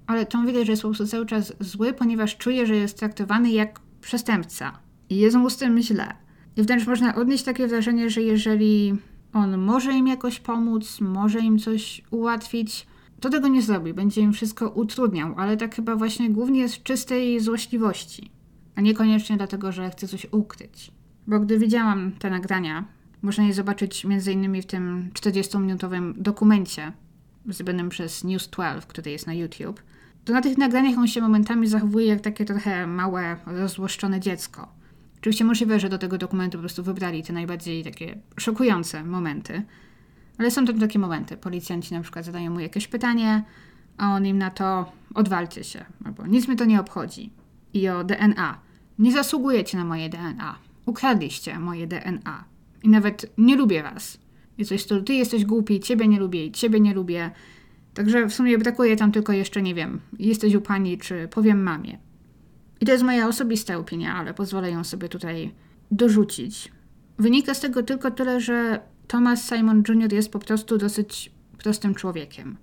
ale to widać, że jest po prostu cały czas zły, ponieważ czuje, że jest traktowany jak przestępca. I jest mu z tym źle. I wręcz można odnieść takie wrażenie, że jeżeli on może im jakoś pomóc, może im coś ułatwić, to tego nie zrobi, będzie im wszystko utrudniał, ale tak chyba właśnie głównie z czystej złośliwości, a niekoniecznie dlatego, że chce coś ukryć. Bo gdy widziałam te nagrania, można je zobaczyć m.in. w tym 40-minutowym dokumencie zrobionym przez News 12, który jest na YouTube, to na tych nagraniach on się momentami zachowuje jak takie trochę małe, rozłoszczone dziecko. Oczywiście możliwe, że do tego dokumentu po prostu wybrali te najbardziej takie szokujące momenty, ale są to takie momenty. Policjanci na przykład zadają mu jakieś pytanie, a on im na to odwalcie się, albo nic mnie to nie obchodzi. I o DNA. Nie zasługujecie na moje DNA. Ukradliście moje DNA. I nawet nie lubię was. I coś tu, ty jesteś głupi, ciebie nie lubię i ciebie nie lubię. Także w sumie brakuje tam tylko jeszcze, nie wiem, jesteś u pani, czy powiem mamie. I to jest moja osobista opinia, ale pozwolę ją sobie tutaj dorzucić. Wynika z tego tylko tyle, że Thomas Simon Jr. jest po prostu dosyć prostym człowiekiem,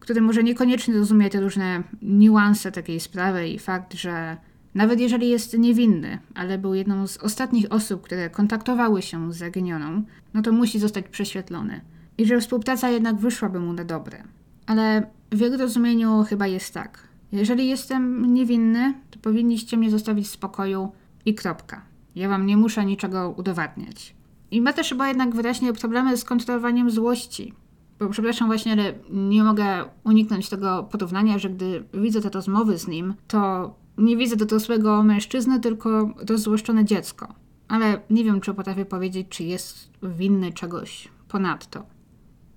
który może niekoniecznie rozumie te różne niuanse takiej sprawy i fakt, że nawet jeżeli jest niewinny, ale był jedną z ostatnich osób, które kontaktowały się z zaginioną, no to musi zostać prześwietlony. I że współpraca jednak wyszłaby mu na dobre. Ale w jego rozumieniu chyba jest tak. Jeżeli jestem niewinny, to powinniście mnie zostawić w spokoju i kropka. Ja wam nie muszę niczego udowadniać. I ma też chyba jednak wyraźnie problemy z kontrolowaniem złości. Bo przepraszam właśnie, ale nie mogę uniknąć tego porównania, że gdy widzę te rozmowy z nim, to nie widzę dorosłego mężczyzny, tylko rozzłoszczone dziecko. Ale nie wiem, czy potrafię powiedzieć, czy jest winny czegoś ponadto.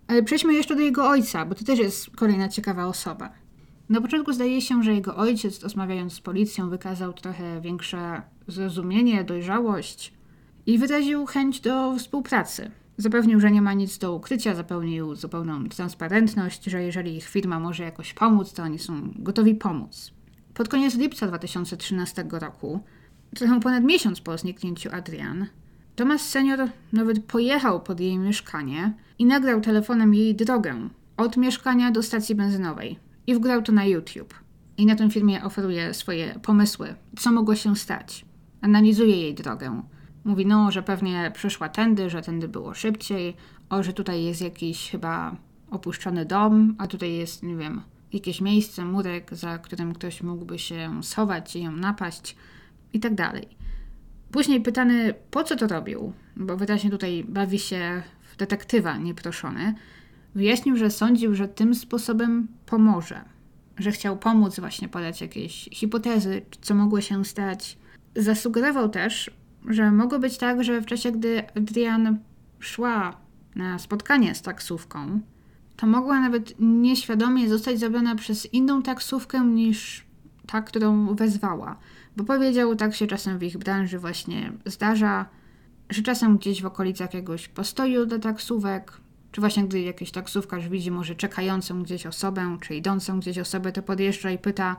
Ale przejdźmy jeszcze do jego ojca, bo to też jest kolejna ciekawa osoba. Na początku zdaje się, że jego ojciec, rozmawiając z policją, wykazał trochę większe zrozumienie, dojrzałość i wyraził chęć do współpracy. Zapewnił, że nie ma nic do ukrycia, zapewnił zupełną transparentność, że jeżeli ich firma może jakoś pomóc, to oni są gotowi pomóc. Pod koniec lipca 2013 roku, trochę ponad miesiąc po zniknięciu Adrian, Thomas senior nawet pojechał pod jej mieszkanie i nagrał telefonem jej drogę od mieszkania do stacji benzynowej i wgrał to na YouTube. I na tym filmie oferuje swoje pomysły, co mogło się stać. Analizuje jej drogę. Mówi, no, że pewnie przeszła tędy, że tędy było szybciej, o, że tutaj jest jakiś chyba opuszczony dom, a tutaj jest, nie wiem, jakieś miejsce, murek, za którym ktoś mógłby się schować i ją napaść. i tak dalej. Później pytany, po co to robił, bo wyraźnie tutaj bawi się w detektywa nieproszony, wyjaśnił, że sądził, że tym sposobem pomoże. Że chciał pomóc właśnie podać jakieś hipotezy, co mogło się stać. Zasugerował też, że mogło być tak, że w czasie, gdy Adrian szła na spotkanie z taksówką, to mogła nawet nieświadomie zostać zabrana przez inną taksówkę niż ta, którą wezwała. Bo powiedział, tak się czasem w ich branży właśnie zdarza, że czasem gdzieś w okolicach jakiegoś postoju do taksówek, czy właśnie gdy jakiś taksówkarz widzi może czekającą gdzieś osobę, czy idącą gdzieś osobę, to podjeżdża i pyta,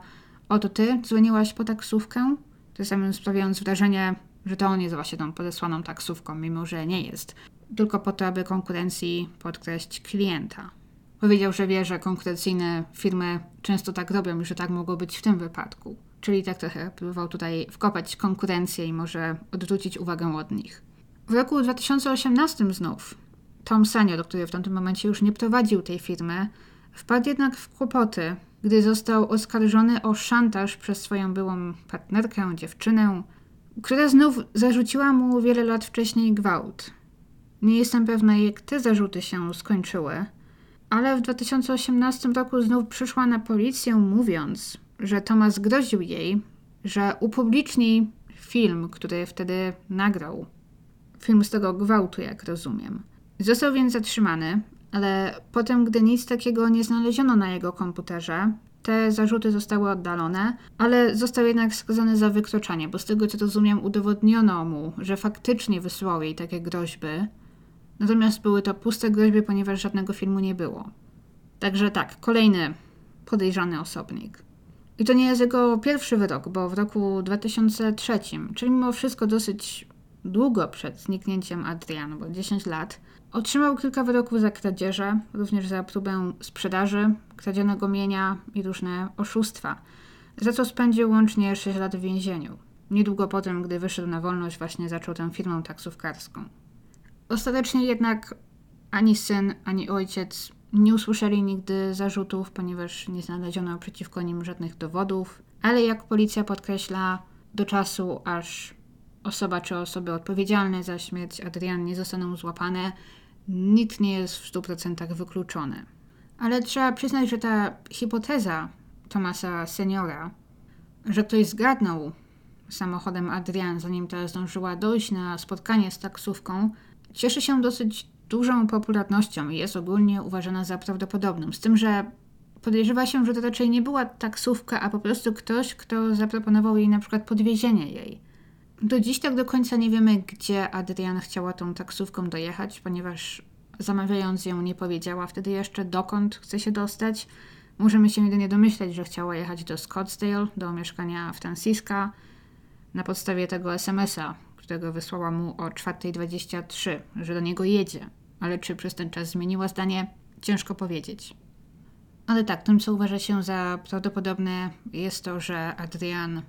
o to ty dzwoniłaś po taksówkę? Tym samym sprawiając wrażenie, że to on jest właśnie tą podesłaną taksówką, mimo że nie jest. Tylko po to, aby konkurencji podkreślić klienta. Powiedział, że wie, że konkurencyjne firmy często tak robią i że tak mogło być w tym wypadku. Czyli tak trochę próbował tutaj wkopać konkurencję i może odwrócić uwagę od nich. W roku 2018 znów Tom Senior, który w tamtym momencie już nie prowadził tej firmy, wpadł jednak w kłopoty, gdy został oskarżony o szantaż przez swoją byłą partnerkę, dziewczynę, która znów zarzuciła mu wiele lat wcześniej gwałt. Nie jestem pewna, jak te zarzuty się skończyły, ale w 2018 roku znów przyszła na policję, mówiąc, że Thomas groził jej, że upubliczni film, który wtedy nagrał. Film z tego gwałtu, jak rozumiem. Został więc zatrzymany, ale potem, gdy nic takiego nie znaleziono na jego komputerze, te zarzuty zostały oddalone, ale został jednak skazany za wykroczenie, bo z tego co rozumiem, udowodniono mu, że faktycznie wysłał jej takie groźby. Natomiast były to puste groźby, ponieważ żadnego filmu nie było. Także tak, kolejny podejrzany osobnik. I to nie jest jego pierwszy wyrok, bo w roku 2003, czyli mimo wszystko dosyć długo przed zniknięciem Adrian, bo 10 lat, otrzymał kilka wyroków za kradzieże, również za próbę sprzedaży kradzionego mienia i różne oszustwa, za co spędził łącznie 6 lat w więzieniu. Niedługo potem, gdy wyszedł na wolność, właśnie zaczął tę firmę taksówkarską. Ostatecznie jednak ani syn, ani ojciec nie usłyszeli nigdy zarzutów, ponieważ nie znaleziono przeciwko nim żadnych dowodów, ale jak policja podkreśla, do czasu aż osoba czy osoby odpowiedzialne za śmierć Adrian nie zostaną złapane, nic nie jest w 100% wykluczone. Ale trzeba przyznać, że ta hipoteza Tomasa Seniora, że ktoś zgadnął samochodem Adrian, zanim ta zdążyła dojść na spotkanie z taksówką, cieszy się dosyć dużą popularnością i jest ogólnie uważana za prawdopodobną. Z tym, że podejrzewa się, że to raczej nie była taksówka, a po prostu ktoś, kto zaproponował jej na przykład podwiezienie jej. Do dziś tak do końca nie wiemy, gdzie Adrian chciała tą taksówką dojechać, ponieważ zamawiając ją nie powiedziała wtedy jeszcze, dokąd chce się dostać. Możemy się jedynie domyśleć, że chciała jechać do Scottsdale, do mieszkania Franciska, na podstawie tego SMS-a, którego wysłała mu o 4.23, że do niego jedzie. Ale czy przez ten czas zmieniła zdanie, ciężko powiedzieć. Ale tak, tym co uważa się za prawdopodobne jest to, że Adrian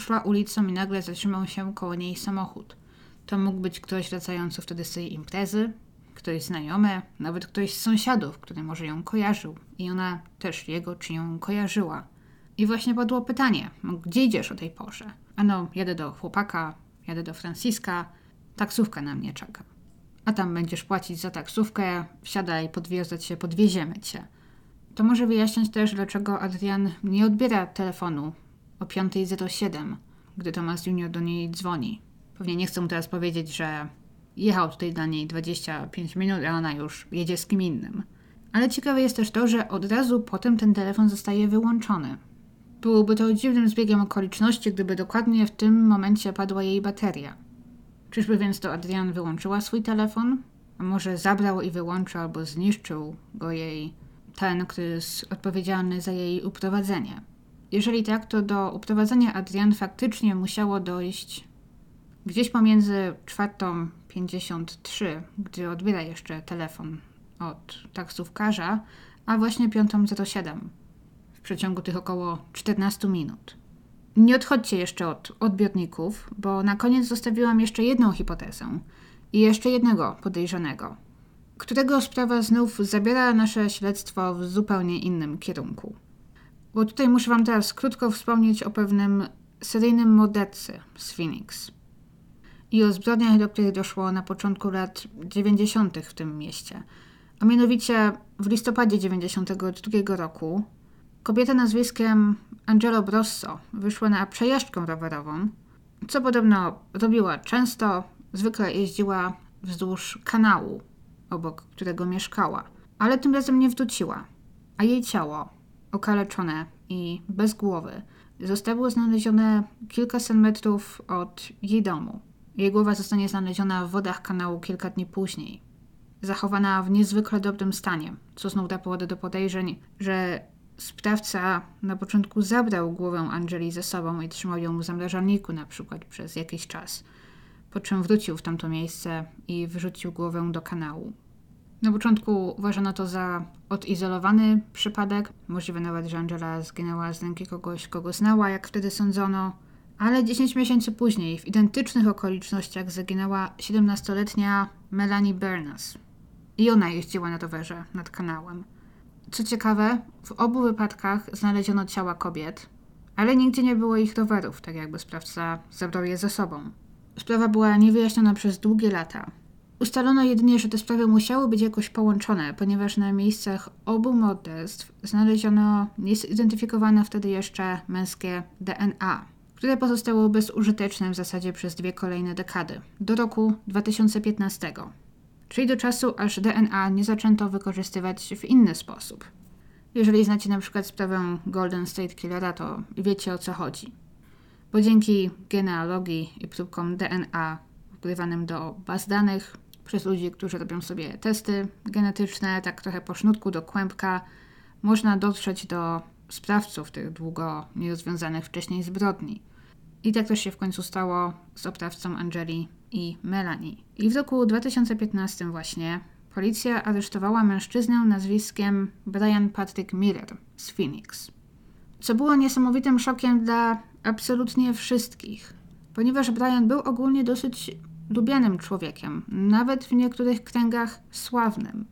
szła ulicą i nagle zatrzymał się koło niej samochód. To mógł być ktoś wracający wtedy z tej imprezy, ktoś znajomy, nawet ktoś z sąsiadów, który może ją kojarzył i ona też jego czy ją kojarzyła. I właśnie padło pytanie, gdzie idziesz o tej porze? Ano, jadę do chłopaka, jadę do Franciska, taksówka na mnie czeka. A tam będziesz płacić za taksówkę, wsiadaj, podwiązać się, podwieziemy cię. To może wyjaśniać też, dlaczego Adrian nie odbiera telefonu o 5.07, gdy Thomas Junior do niej dzwoni. Pewnie nie chcę mu teraz powiedzieć, że jechał tutaj dla niej 25 minut, a ona już jedzie z kim innym. Ale ciekawe jest też to, że od razu potem ten telefon zostaje wyłączony. Byłoby to dziwnym zbiegiem okoliczności, gdyby dokładnie w tym momencie padła jej bateria. Czyżby więc to Adrian wyłączyła swój telefon? A może zabrał i wyłączył albo zniszczył go jej ten, który jest odpowiedzialny za jej uprowadzenie? Jeżeli tak, to do uprowadzenia Adrian faktycznie musiało dojść gdzieś pomiędzy 4.53, gdy odbiera jeszcze telefon od taksówkarza, a właśnie 5.07 w przeciągu tych około 14 minut. Nie odchodźcie jeszcze od odbiorników, bo na koniec zostawiłam jeszcze jedną hipotezę i jeszcze jednego podejrzanego, którego sprawa znów zabiera nasze śledztwo w zupełnie innym kierunku. Bo tutaj muszę Wam teraz krótko wspomnieć o pewnym seryjnym mordercy z Phoenix i o zbrodniach, do których doszło na początku lat 90. w tym mieście. A mianowicie w listopadzie 92 roku kobieta nazwiskiem Angelo Brosso wyszła na przejażdżkę rowerową, co podobno robiła często, zwykle jeździła wzdłuż kanału, obok którego mieszkała, ale tym razem nie wróciła, a jej ciało, okaleczone i bez głowy, zostało znalezione kilkaset metrów od jej domu. Jej głowa zostanie znaleziona w wodach kanału kilka dni później. Zachowana w niezwykle dobrym stanie, co znów da powody do podejrzeń, że sprawca na początku zabrał głowę Angeli ze sobą i trzymał ją w zamrażalniku na przykład przez jakiś czas, po czym wrócił w tamto miejsce i wyrzucił głowę do kanału. Na początku uważano to za odizolowany przypadek, możliwe nawet, że Angela zginęła z ręki kogoś, kogo znała, jak wtedy sądzono, ale 10 miesięcy później, w identycznych okolicznościach, zaginęła 17-letnia Melanie Bernas. I ona jeździła na rowerze nad kanałem. Co ciekawe, w obu wypadkach znaleziono ciała kobiet, ale nigdzie nie było ich rowerów, tak jakby sprawca zabrał je ze sobą. Sprawa była niewyjaśniona przez długie lata. Ustalono jedynie, że te sprawy musiały być jakoś połączone, ponieważ na miejscach obu morderstw znaleziono niezidentyfikowane wtedy jeszcze męskie DNA które pozostało bezużyteczne w zasadzie przez dwie kolejne dekady, do roku 2015, czyli do czasu, aż DNA nie zaczęto wykorzystywać w inny sposób. Jeżeli znacie na przykład sprawę Golden State Killera, to wiecie o co chodzi. Bo dzięki genealogii i próbkom DNA wpływanym do baz danych przez ludzi, którzy robią sobie testy genetyczne, tak trochę po sznutku do kłębka, można dotrzeć do sprawców tych długo nierozwiązanych wcześniej zbrodni. I tak też się w końcu stało z oprawcą Angeli i Melanie. I w roku 2015 właśnie policja aresztowała mężczyznę nazwiskiem Brian Patrick Miller z Phoenix. Co było niesamowitym szokiem dla absolutnie wszystkich, ponieważ Brian był ogólnie dosyć lubianym człowiekiem, nawet w niektórych kręgach sławnym.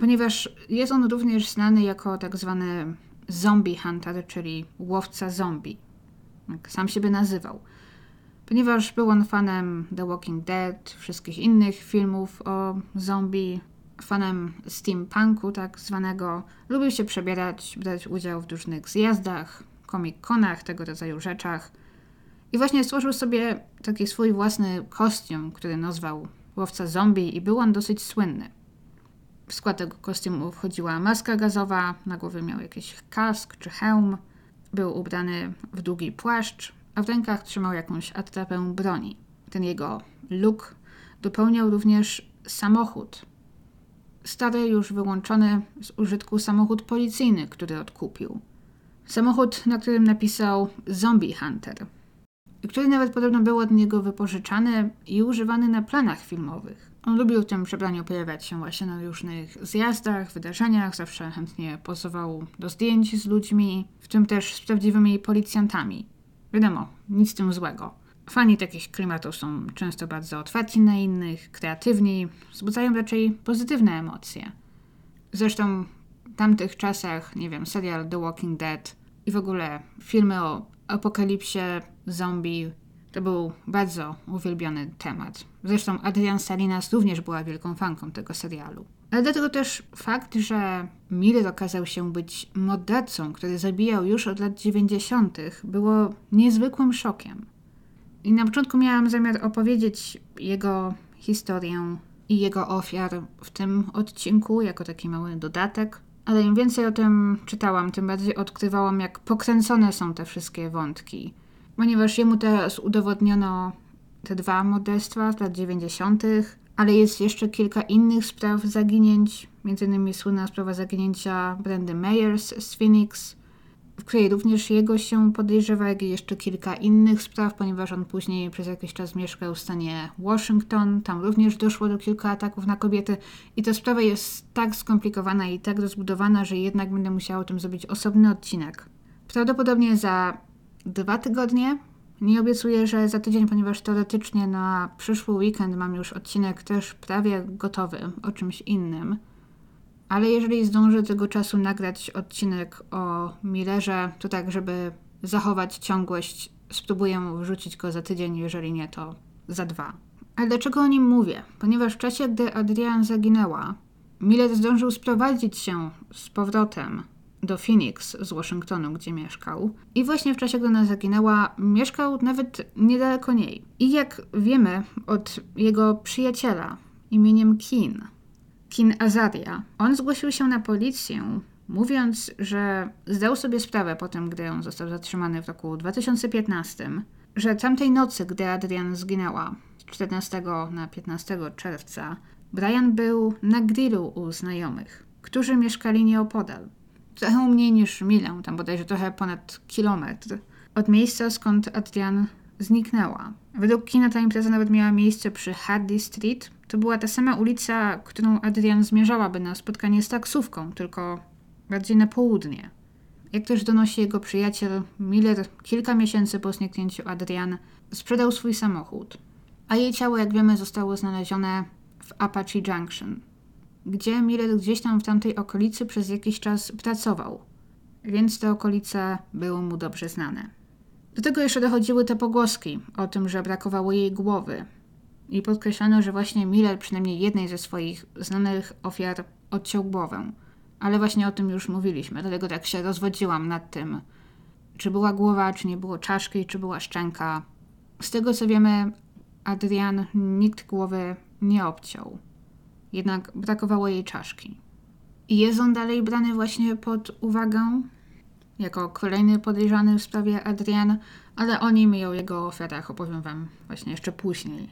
Ponieważ jest on również znany jako tak zwany zombie hunter, czyli łowca zombie jak sam siebie nazywał. Ponieważ był on fanem The Walking Dead, wszystkich innych filmów o zombie, fanem steampunku tak zwanego, lubił się przebierać, brać udział w różnych zjazdach, comic-conach, tego rodzaju rzeczach. I właśnie stworzył sobie taki swój własny kostium, który nazwał Łowca Zombie i był on dosyć słynny. W skład tego kostiumu wchodziła maska gazowa, na głowie miał jakiś kask czy hełm, był ubrany w długi płaszcz, a w rękach trzymał jakąś atrapę broni. Ten jego look dopełniał również samochód. Stary, już wyłączony z użytku samochód policyjny, który odkupił. Samochód, na którym napisał Zombie Hunter, który nawet podobno był od niego wypożyczany i używany na planach filmowych. On lubił w tym przebraniu pojawiać się właśnie na różnych zjazdach, wydarzeniach, zawsze chętnie pozował do zdjęć z ludźmi, w tym też z prawdziwymi policjantami. Wiadomo, nic z tym złego. Fani takich klimatów są często bardzo otwarci na innych, kreatywni, wzbudzają raczej pozytywne emocje. Zresztą w tamtych czasach, nie wiem, serial The Walking Dead i w ogóle filmy o apokalipsie, zombie to był bardzo uwielbiony temat. Zresztą Adrian Salinas również była wielką fanką tego serialu. Ale dlatego też fakt, że Miller okazał się być mordercą, który zabijał już od lat 90., było niezwykłym szokiem. I na początku miałam zamiar opowiedzieć jego historię i jego ofiar w tym odcinku, jako taki mały dodatek. Ale im więcej o tym czytałam, tym bardziej odkrywałam, jak pokręcone są te wszystkie wątki ponieważ jemu teraz udowodniono te dwa morderstwa z lat 90., ale jest jeszcze kilka innych spraw zaginięć, m.in. słynna sprawa zaginięcia Brandy Meyers z Phoenix, w której również jego się podejrzewa, jak i jeszcze kilka innych spraw, ponieważ on później przez jakiś czas mieszkał w stanie Washington. Tam również doszło do kilku ataków na kobiety i ta sprawa jest tak skomplikowana i tak rozbudowana, że jednak będę musiała o tym zrobić osobny odcinek. Prawdopodobnie za dwa tygodnie. Nie obiecuję, że za tydzień, ponieważ teoretycznie na przyszły weekend mam już odcinek też prawie gotowy o czymś innym. Ale jeżeli zdążę tego czasu nagrać odcinek o Millerze, to tak, żeby zachować ciągłość, spróbuję wrzucić go za tydzień, jeżeli nie, to za dwa. Ale dlaczego o nim mówię? Ponieważ w czasie, gdy Adrian zaginęła, Miller zdążył sprowadzić się z powrotem do Phoenix z Waszyngtonu, gdzie mieszkał. I właśnie w czasie, gdy ona zaginęła, mieszkał nawet niedaleko niej. I jak wiemy od jego przyjaciela imieniem Keen, Keen Azaria, on zgłosił się na policję, mówiąc, że zdał sobie sprawę po tym, gdy on został zatrzymany w roku 2015, że tamtej nocy, gdy Adrian zginęła, 14 na 15 czerwca, Brian był na grillu u znajomych, którzy mieszkali nieopodal trochę mniej niż milę, tam bodajże trochę ponad kilometr od miejsca, skąd Adrian zniknęła. Według kina ta impreza nawet miała miejsce przy Hardy Street. To była ta sama ulica, którą Adrian zmierzałaby na spotkanie z taksówką, tylko bardziej na południe. Jak też donosi jego przyjaciel, Miller kilka miesięcy po zniknięciu Adrian sprzedał swój samochód, a jej ciało, jak wiemy, zostało znalezione w Apache Junction, gdzie Miller gdzieś tam w tamtej okolicy przez jakiś czas pracował, więc te okolice były mu dobrze znane. Do tego jeszcze dochodziły te pogłoski o tym, że brakowało jej głowy i podkreślano, że właśnie Miller przynajmniej jednej ze swoich znanych ofiar odciął głowę. Ale właśnie o tym już mówiliśmy, dlatego tak się rozwodziłam nad tym, czy była głowa, czy nie było czaszki, czy była szczęka. Z tego co wiemy, Adrian nikt głowy nie obciął jednak brakowało jej czaszki. I jest on dalej brany właśnie pod uwagę jako kolejny podejrzany w sprawie Adrian, ale o nim i o jego ofiarach opowiem Wam właśnie jeszcze później.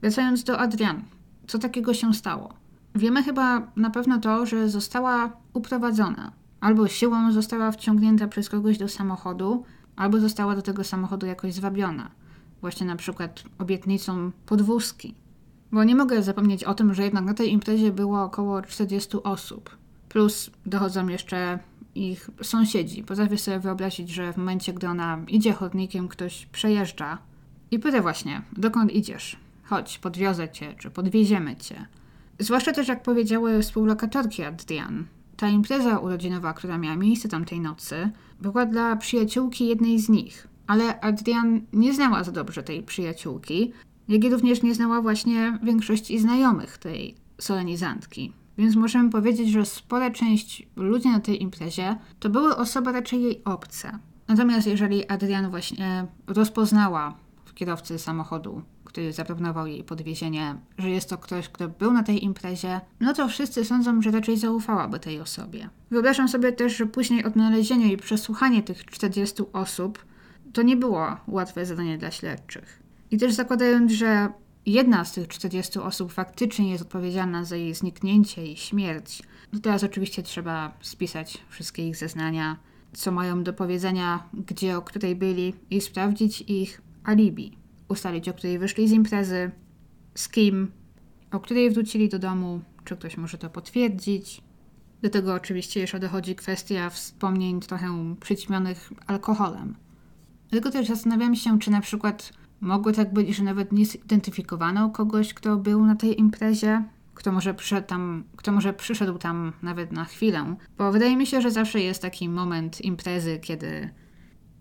Wracając do Adrian, co takiego się stało? Wiemy chyba na pewno to, że została uprowadzona. Albo siłą została wciągnięta przez kogoś do samochodu, albo została do tego samochodu jakoś zwabiona. Właśnie na przykład obietnicą podwózki. Bo nie mogę zapomnieć o tym, że jednak na tej imprezie było około 40 osób. Plus dochodzą jeszcze ich sąsiedzi. Potrafię sobie wyobrazić, że w momencie, gdy ona idzie chodnikiem, ktoś przejeżdża i pyta właśnie, dokąd idziesz? Chodź, podwiozę cię, czy podwieziemy cię. Zwłaszcza też, jak powiedziały współlokatorki Adrian, ta impreza urodzinowa, która miała miejsce tamtej nocy, była dla przyjaciółki jednej z nich. Ale Adrian nie znała za dobrze tej przyjaciółki, jak i również nie znała właśnie większości znajomych tej solenizantki. Więc możemy powiedzieć, że spora część ludzi na tej imprezie to były osoby raczej jej obce. Natomiast jeżeli Adrian właśnie rozpoznała w kierowcy samochodu, który zaproponował jej podwiezienie, że jest to ktoś, kto był na tej imprezie, no to wszyscy sądzą, że raczej zaufałaby tej osobie. Wyobrażam sobie też, że później odnalezienie i przesłuchanie tych 40 osób to nie było łatwe zadanie dla śledczych. I też zakładając, że jedna z tych 40 osób faktycznie jest odpowiedzialna za jej zniknięcie i śmierć, no teraz oczywiście trzeba spisać wszystkie ich zeznania, co mają do powiedzenia, gdzie o której byli i sprawdzić ich alibi. Ustalić, o której wyszli z imprezy, z kim, o której wrócili do domu, czy ktoś może to potwierdzić. Do tego oczywiście jeszcze dochodzi kwestia wspomnień trochę przyćmionych alkoholem. Dlatego też zastanawiam się, czy na przykład Mogło tak być, że nawet nie zidentyfikowano kogoś, kto był na tej imprezie, kto może tam, kto może przyszedł tam nawet na chwilę. Bo wydaje mi się, że zawsze jest taki moment imprezy, kiedy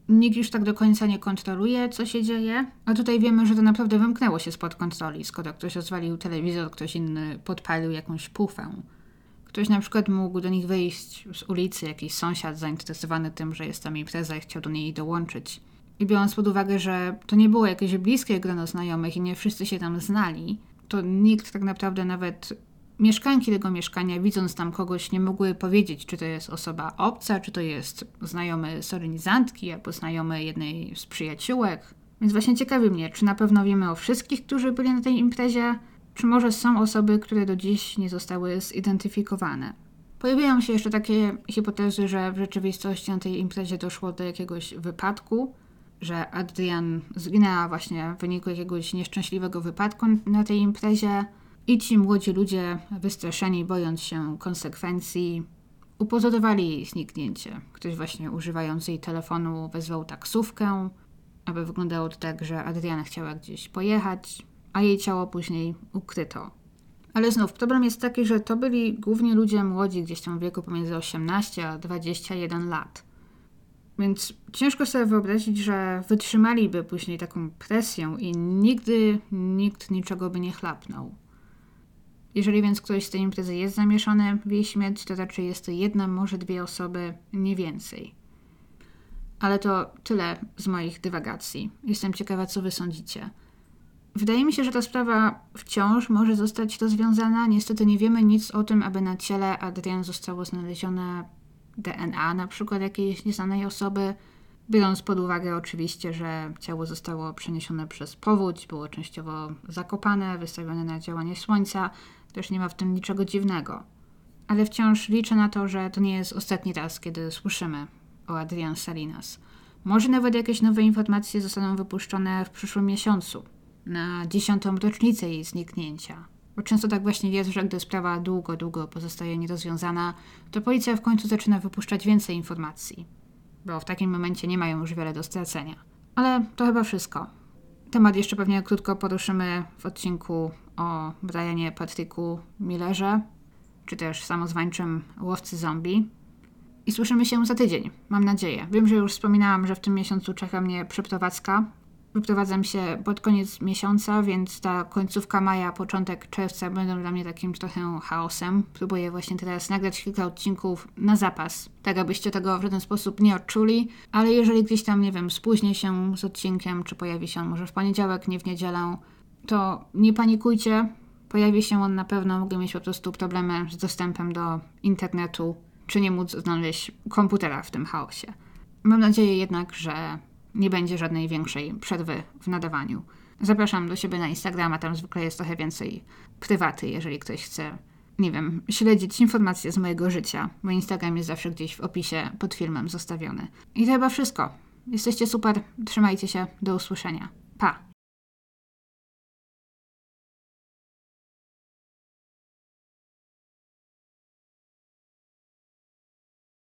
nikt już tak do końca nie kontroluje, co się dzieje. A tutaj wiemy, że to naprawdę wymknęło się spod kontroli, skoro ktoś rozwalił telewizor, ktoś inny podpalił jakąś pufę. Ktoś na przykład mógł do nich wyjść z ulicy, jakiś sąsiad zainteresowany tym, że jest tam impreza i chciał do niej dołączyć. I biorąc pod uwagę, że to nie było jakieś bliskie grono znajomych i nie wszyscy się tam znali, to nikt tak naprawdę nawet mieszkanki tego mieszkania, widząc tam kogoś, nie mogły powiedzieć, czy to jest osoba obca, czy to jest znajomy solenizantki, albo znajomy jednej z przyjaciółek. Więc właśnie ciekawi mnie, czy na pewno wiemy o wszystkich, którzy byli na tej imprezie, czy może są osoby, które do dziś nie zostały zidentyfikowane. Pojawiają się jeszcze takie hipotezy, że w rzeczywistości na tej imprezie doszło do jakiegoś wypadku, że Adrian zginęła właśnie w wyniku jakiegoś nieszczęśliwego wypadku na tej imprezie i ci młodzi ludzie, wystraszeni, bojąc się konsekwencji, upozorowali jej zniknięcie. Ktoś właśnie używając jej telefonu wezwał taksówkę, aby wyglądało to tak, że Adriana chciała gdzieś pojechać, a jej ciało później ukryto. Ale znów, problem jest taki, że to byli głównie ludzie młodzi, gdzieś tam w wieku pomiędzy 18 a 21 lat. Więc ciężko sobie wyobrazić, że wytrzymaliby później taką presję i nigdy nikt niczego by nie chlapnął. Jeżeli więc ktoś z tej imprezy jest zamieszany w jej śmierć, to raczej jest to jedna, może dwie osoby, nie więcej. Ale to tyle z moich dywagacji. Jestem ciekawa, co wy sądzicie. Wydaje mi się, że ta sprawa wciąż może zostać rozwiązana. Niestety nie wiemy nic o tym, aby na ciele Adrian zostało znalezione DNA, na przykład jakiejś nieznanej osoby. Biorąc pod uwagę oczywiście, że ciało zostało przeniesione przez powódź, było częściowo zakopane, wystawione na działanie słońca, też nie ma w tym niczego dziwnego. Ale wciąż liczę na to, że to nie jest ostatni raz, kiedy słyszymy o Adrian Salinas. Może nawet jakieś nowe informacje zostaną wypuszczone w przyszłym miesiącu, na dziesiątą rocznicę jej zniknięcia. Bo często tak właśnie jest, że gdy sprawa długo, długo pozostaje nierozwiązana, to policja w końcu zaczyna wypuszczać więcej informacji, bo w takim momencie nie mają już wiele do stracenia. Ale to chyba wszystko. Temat jeszcze pewnie krótko poruszymy w odcinku o Brianie Patryku Millerze, czy też samozwańczym łowcy zombie. I słyszymy się za tydzień, mam nadzieję. Wiem, że już wspominałam, że w tym miesiącu czeka mnie przeprowadzka Wyprowadzam się pod koniec miesiąca, więc ta końcówka maja, początek czerwca będą dla mnie takim trochę chaosem. Próbuję właśnie teraz nagrać kilka odcinków na zapas, tak abyście tego w żaden sposób nie odczuli, ale jeżeli gdzieś tam, nie wiem, spóźnię się z odcinkiem, czy pojawi się on może w poniedziałek, nie w niedzielę, to nie panikujcie. Pojawi się on na pewno, mogę mieć po prostu problemy z dostępem do internetu, czy nie móc znaleźć komputera w tym chaosie. Mam nadzieję jednak, że nie będzie żadnej większej przerwy w nadawaniu. Zapraszam do siebie na Instagrama, tam zwykle jest trochę więcej prywaty, jeżeli ktoś chce, nie wiem, śledzić informacje z mojego życia. Mój Instagram jest zawsze gdzieś w opisie pod filmem zostawiony. I to chyba wszystko. Jesteście super, trzymajcie się, do usłyszenia. Pa!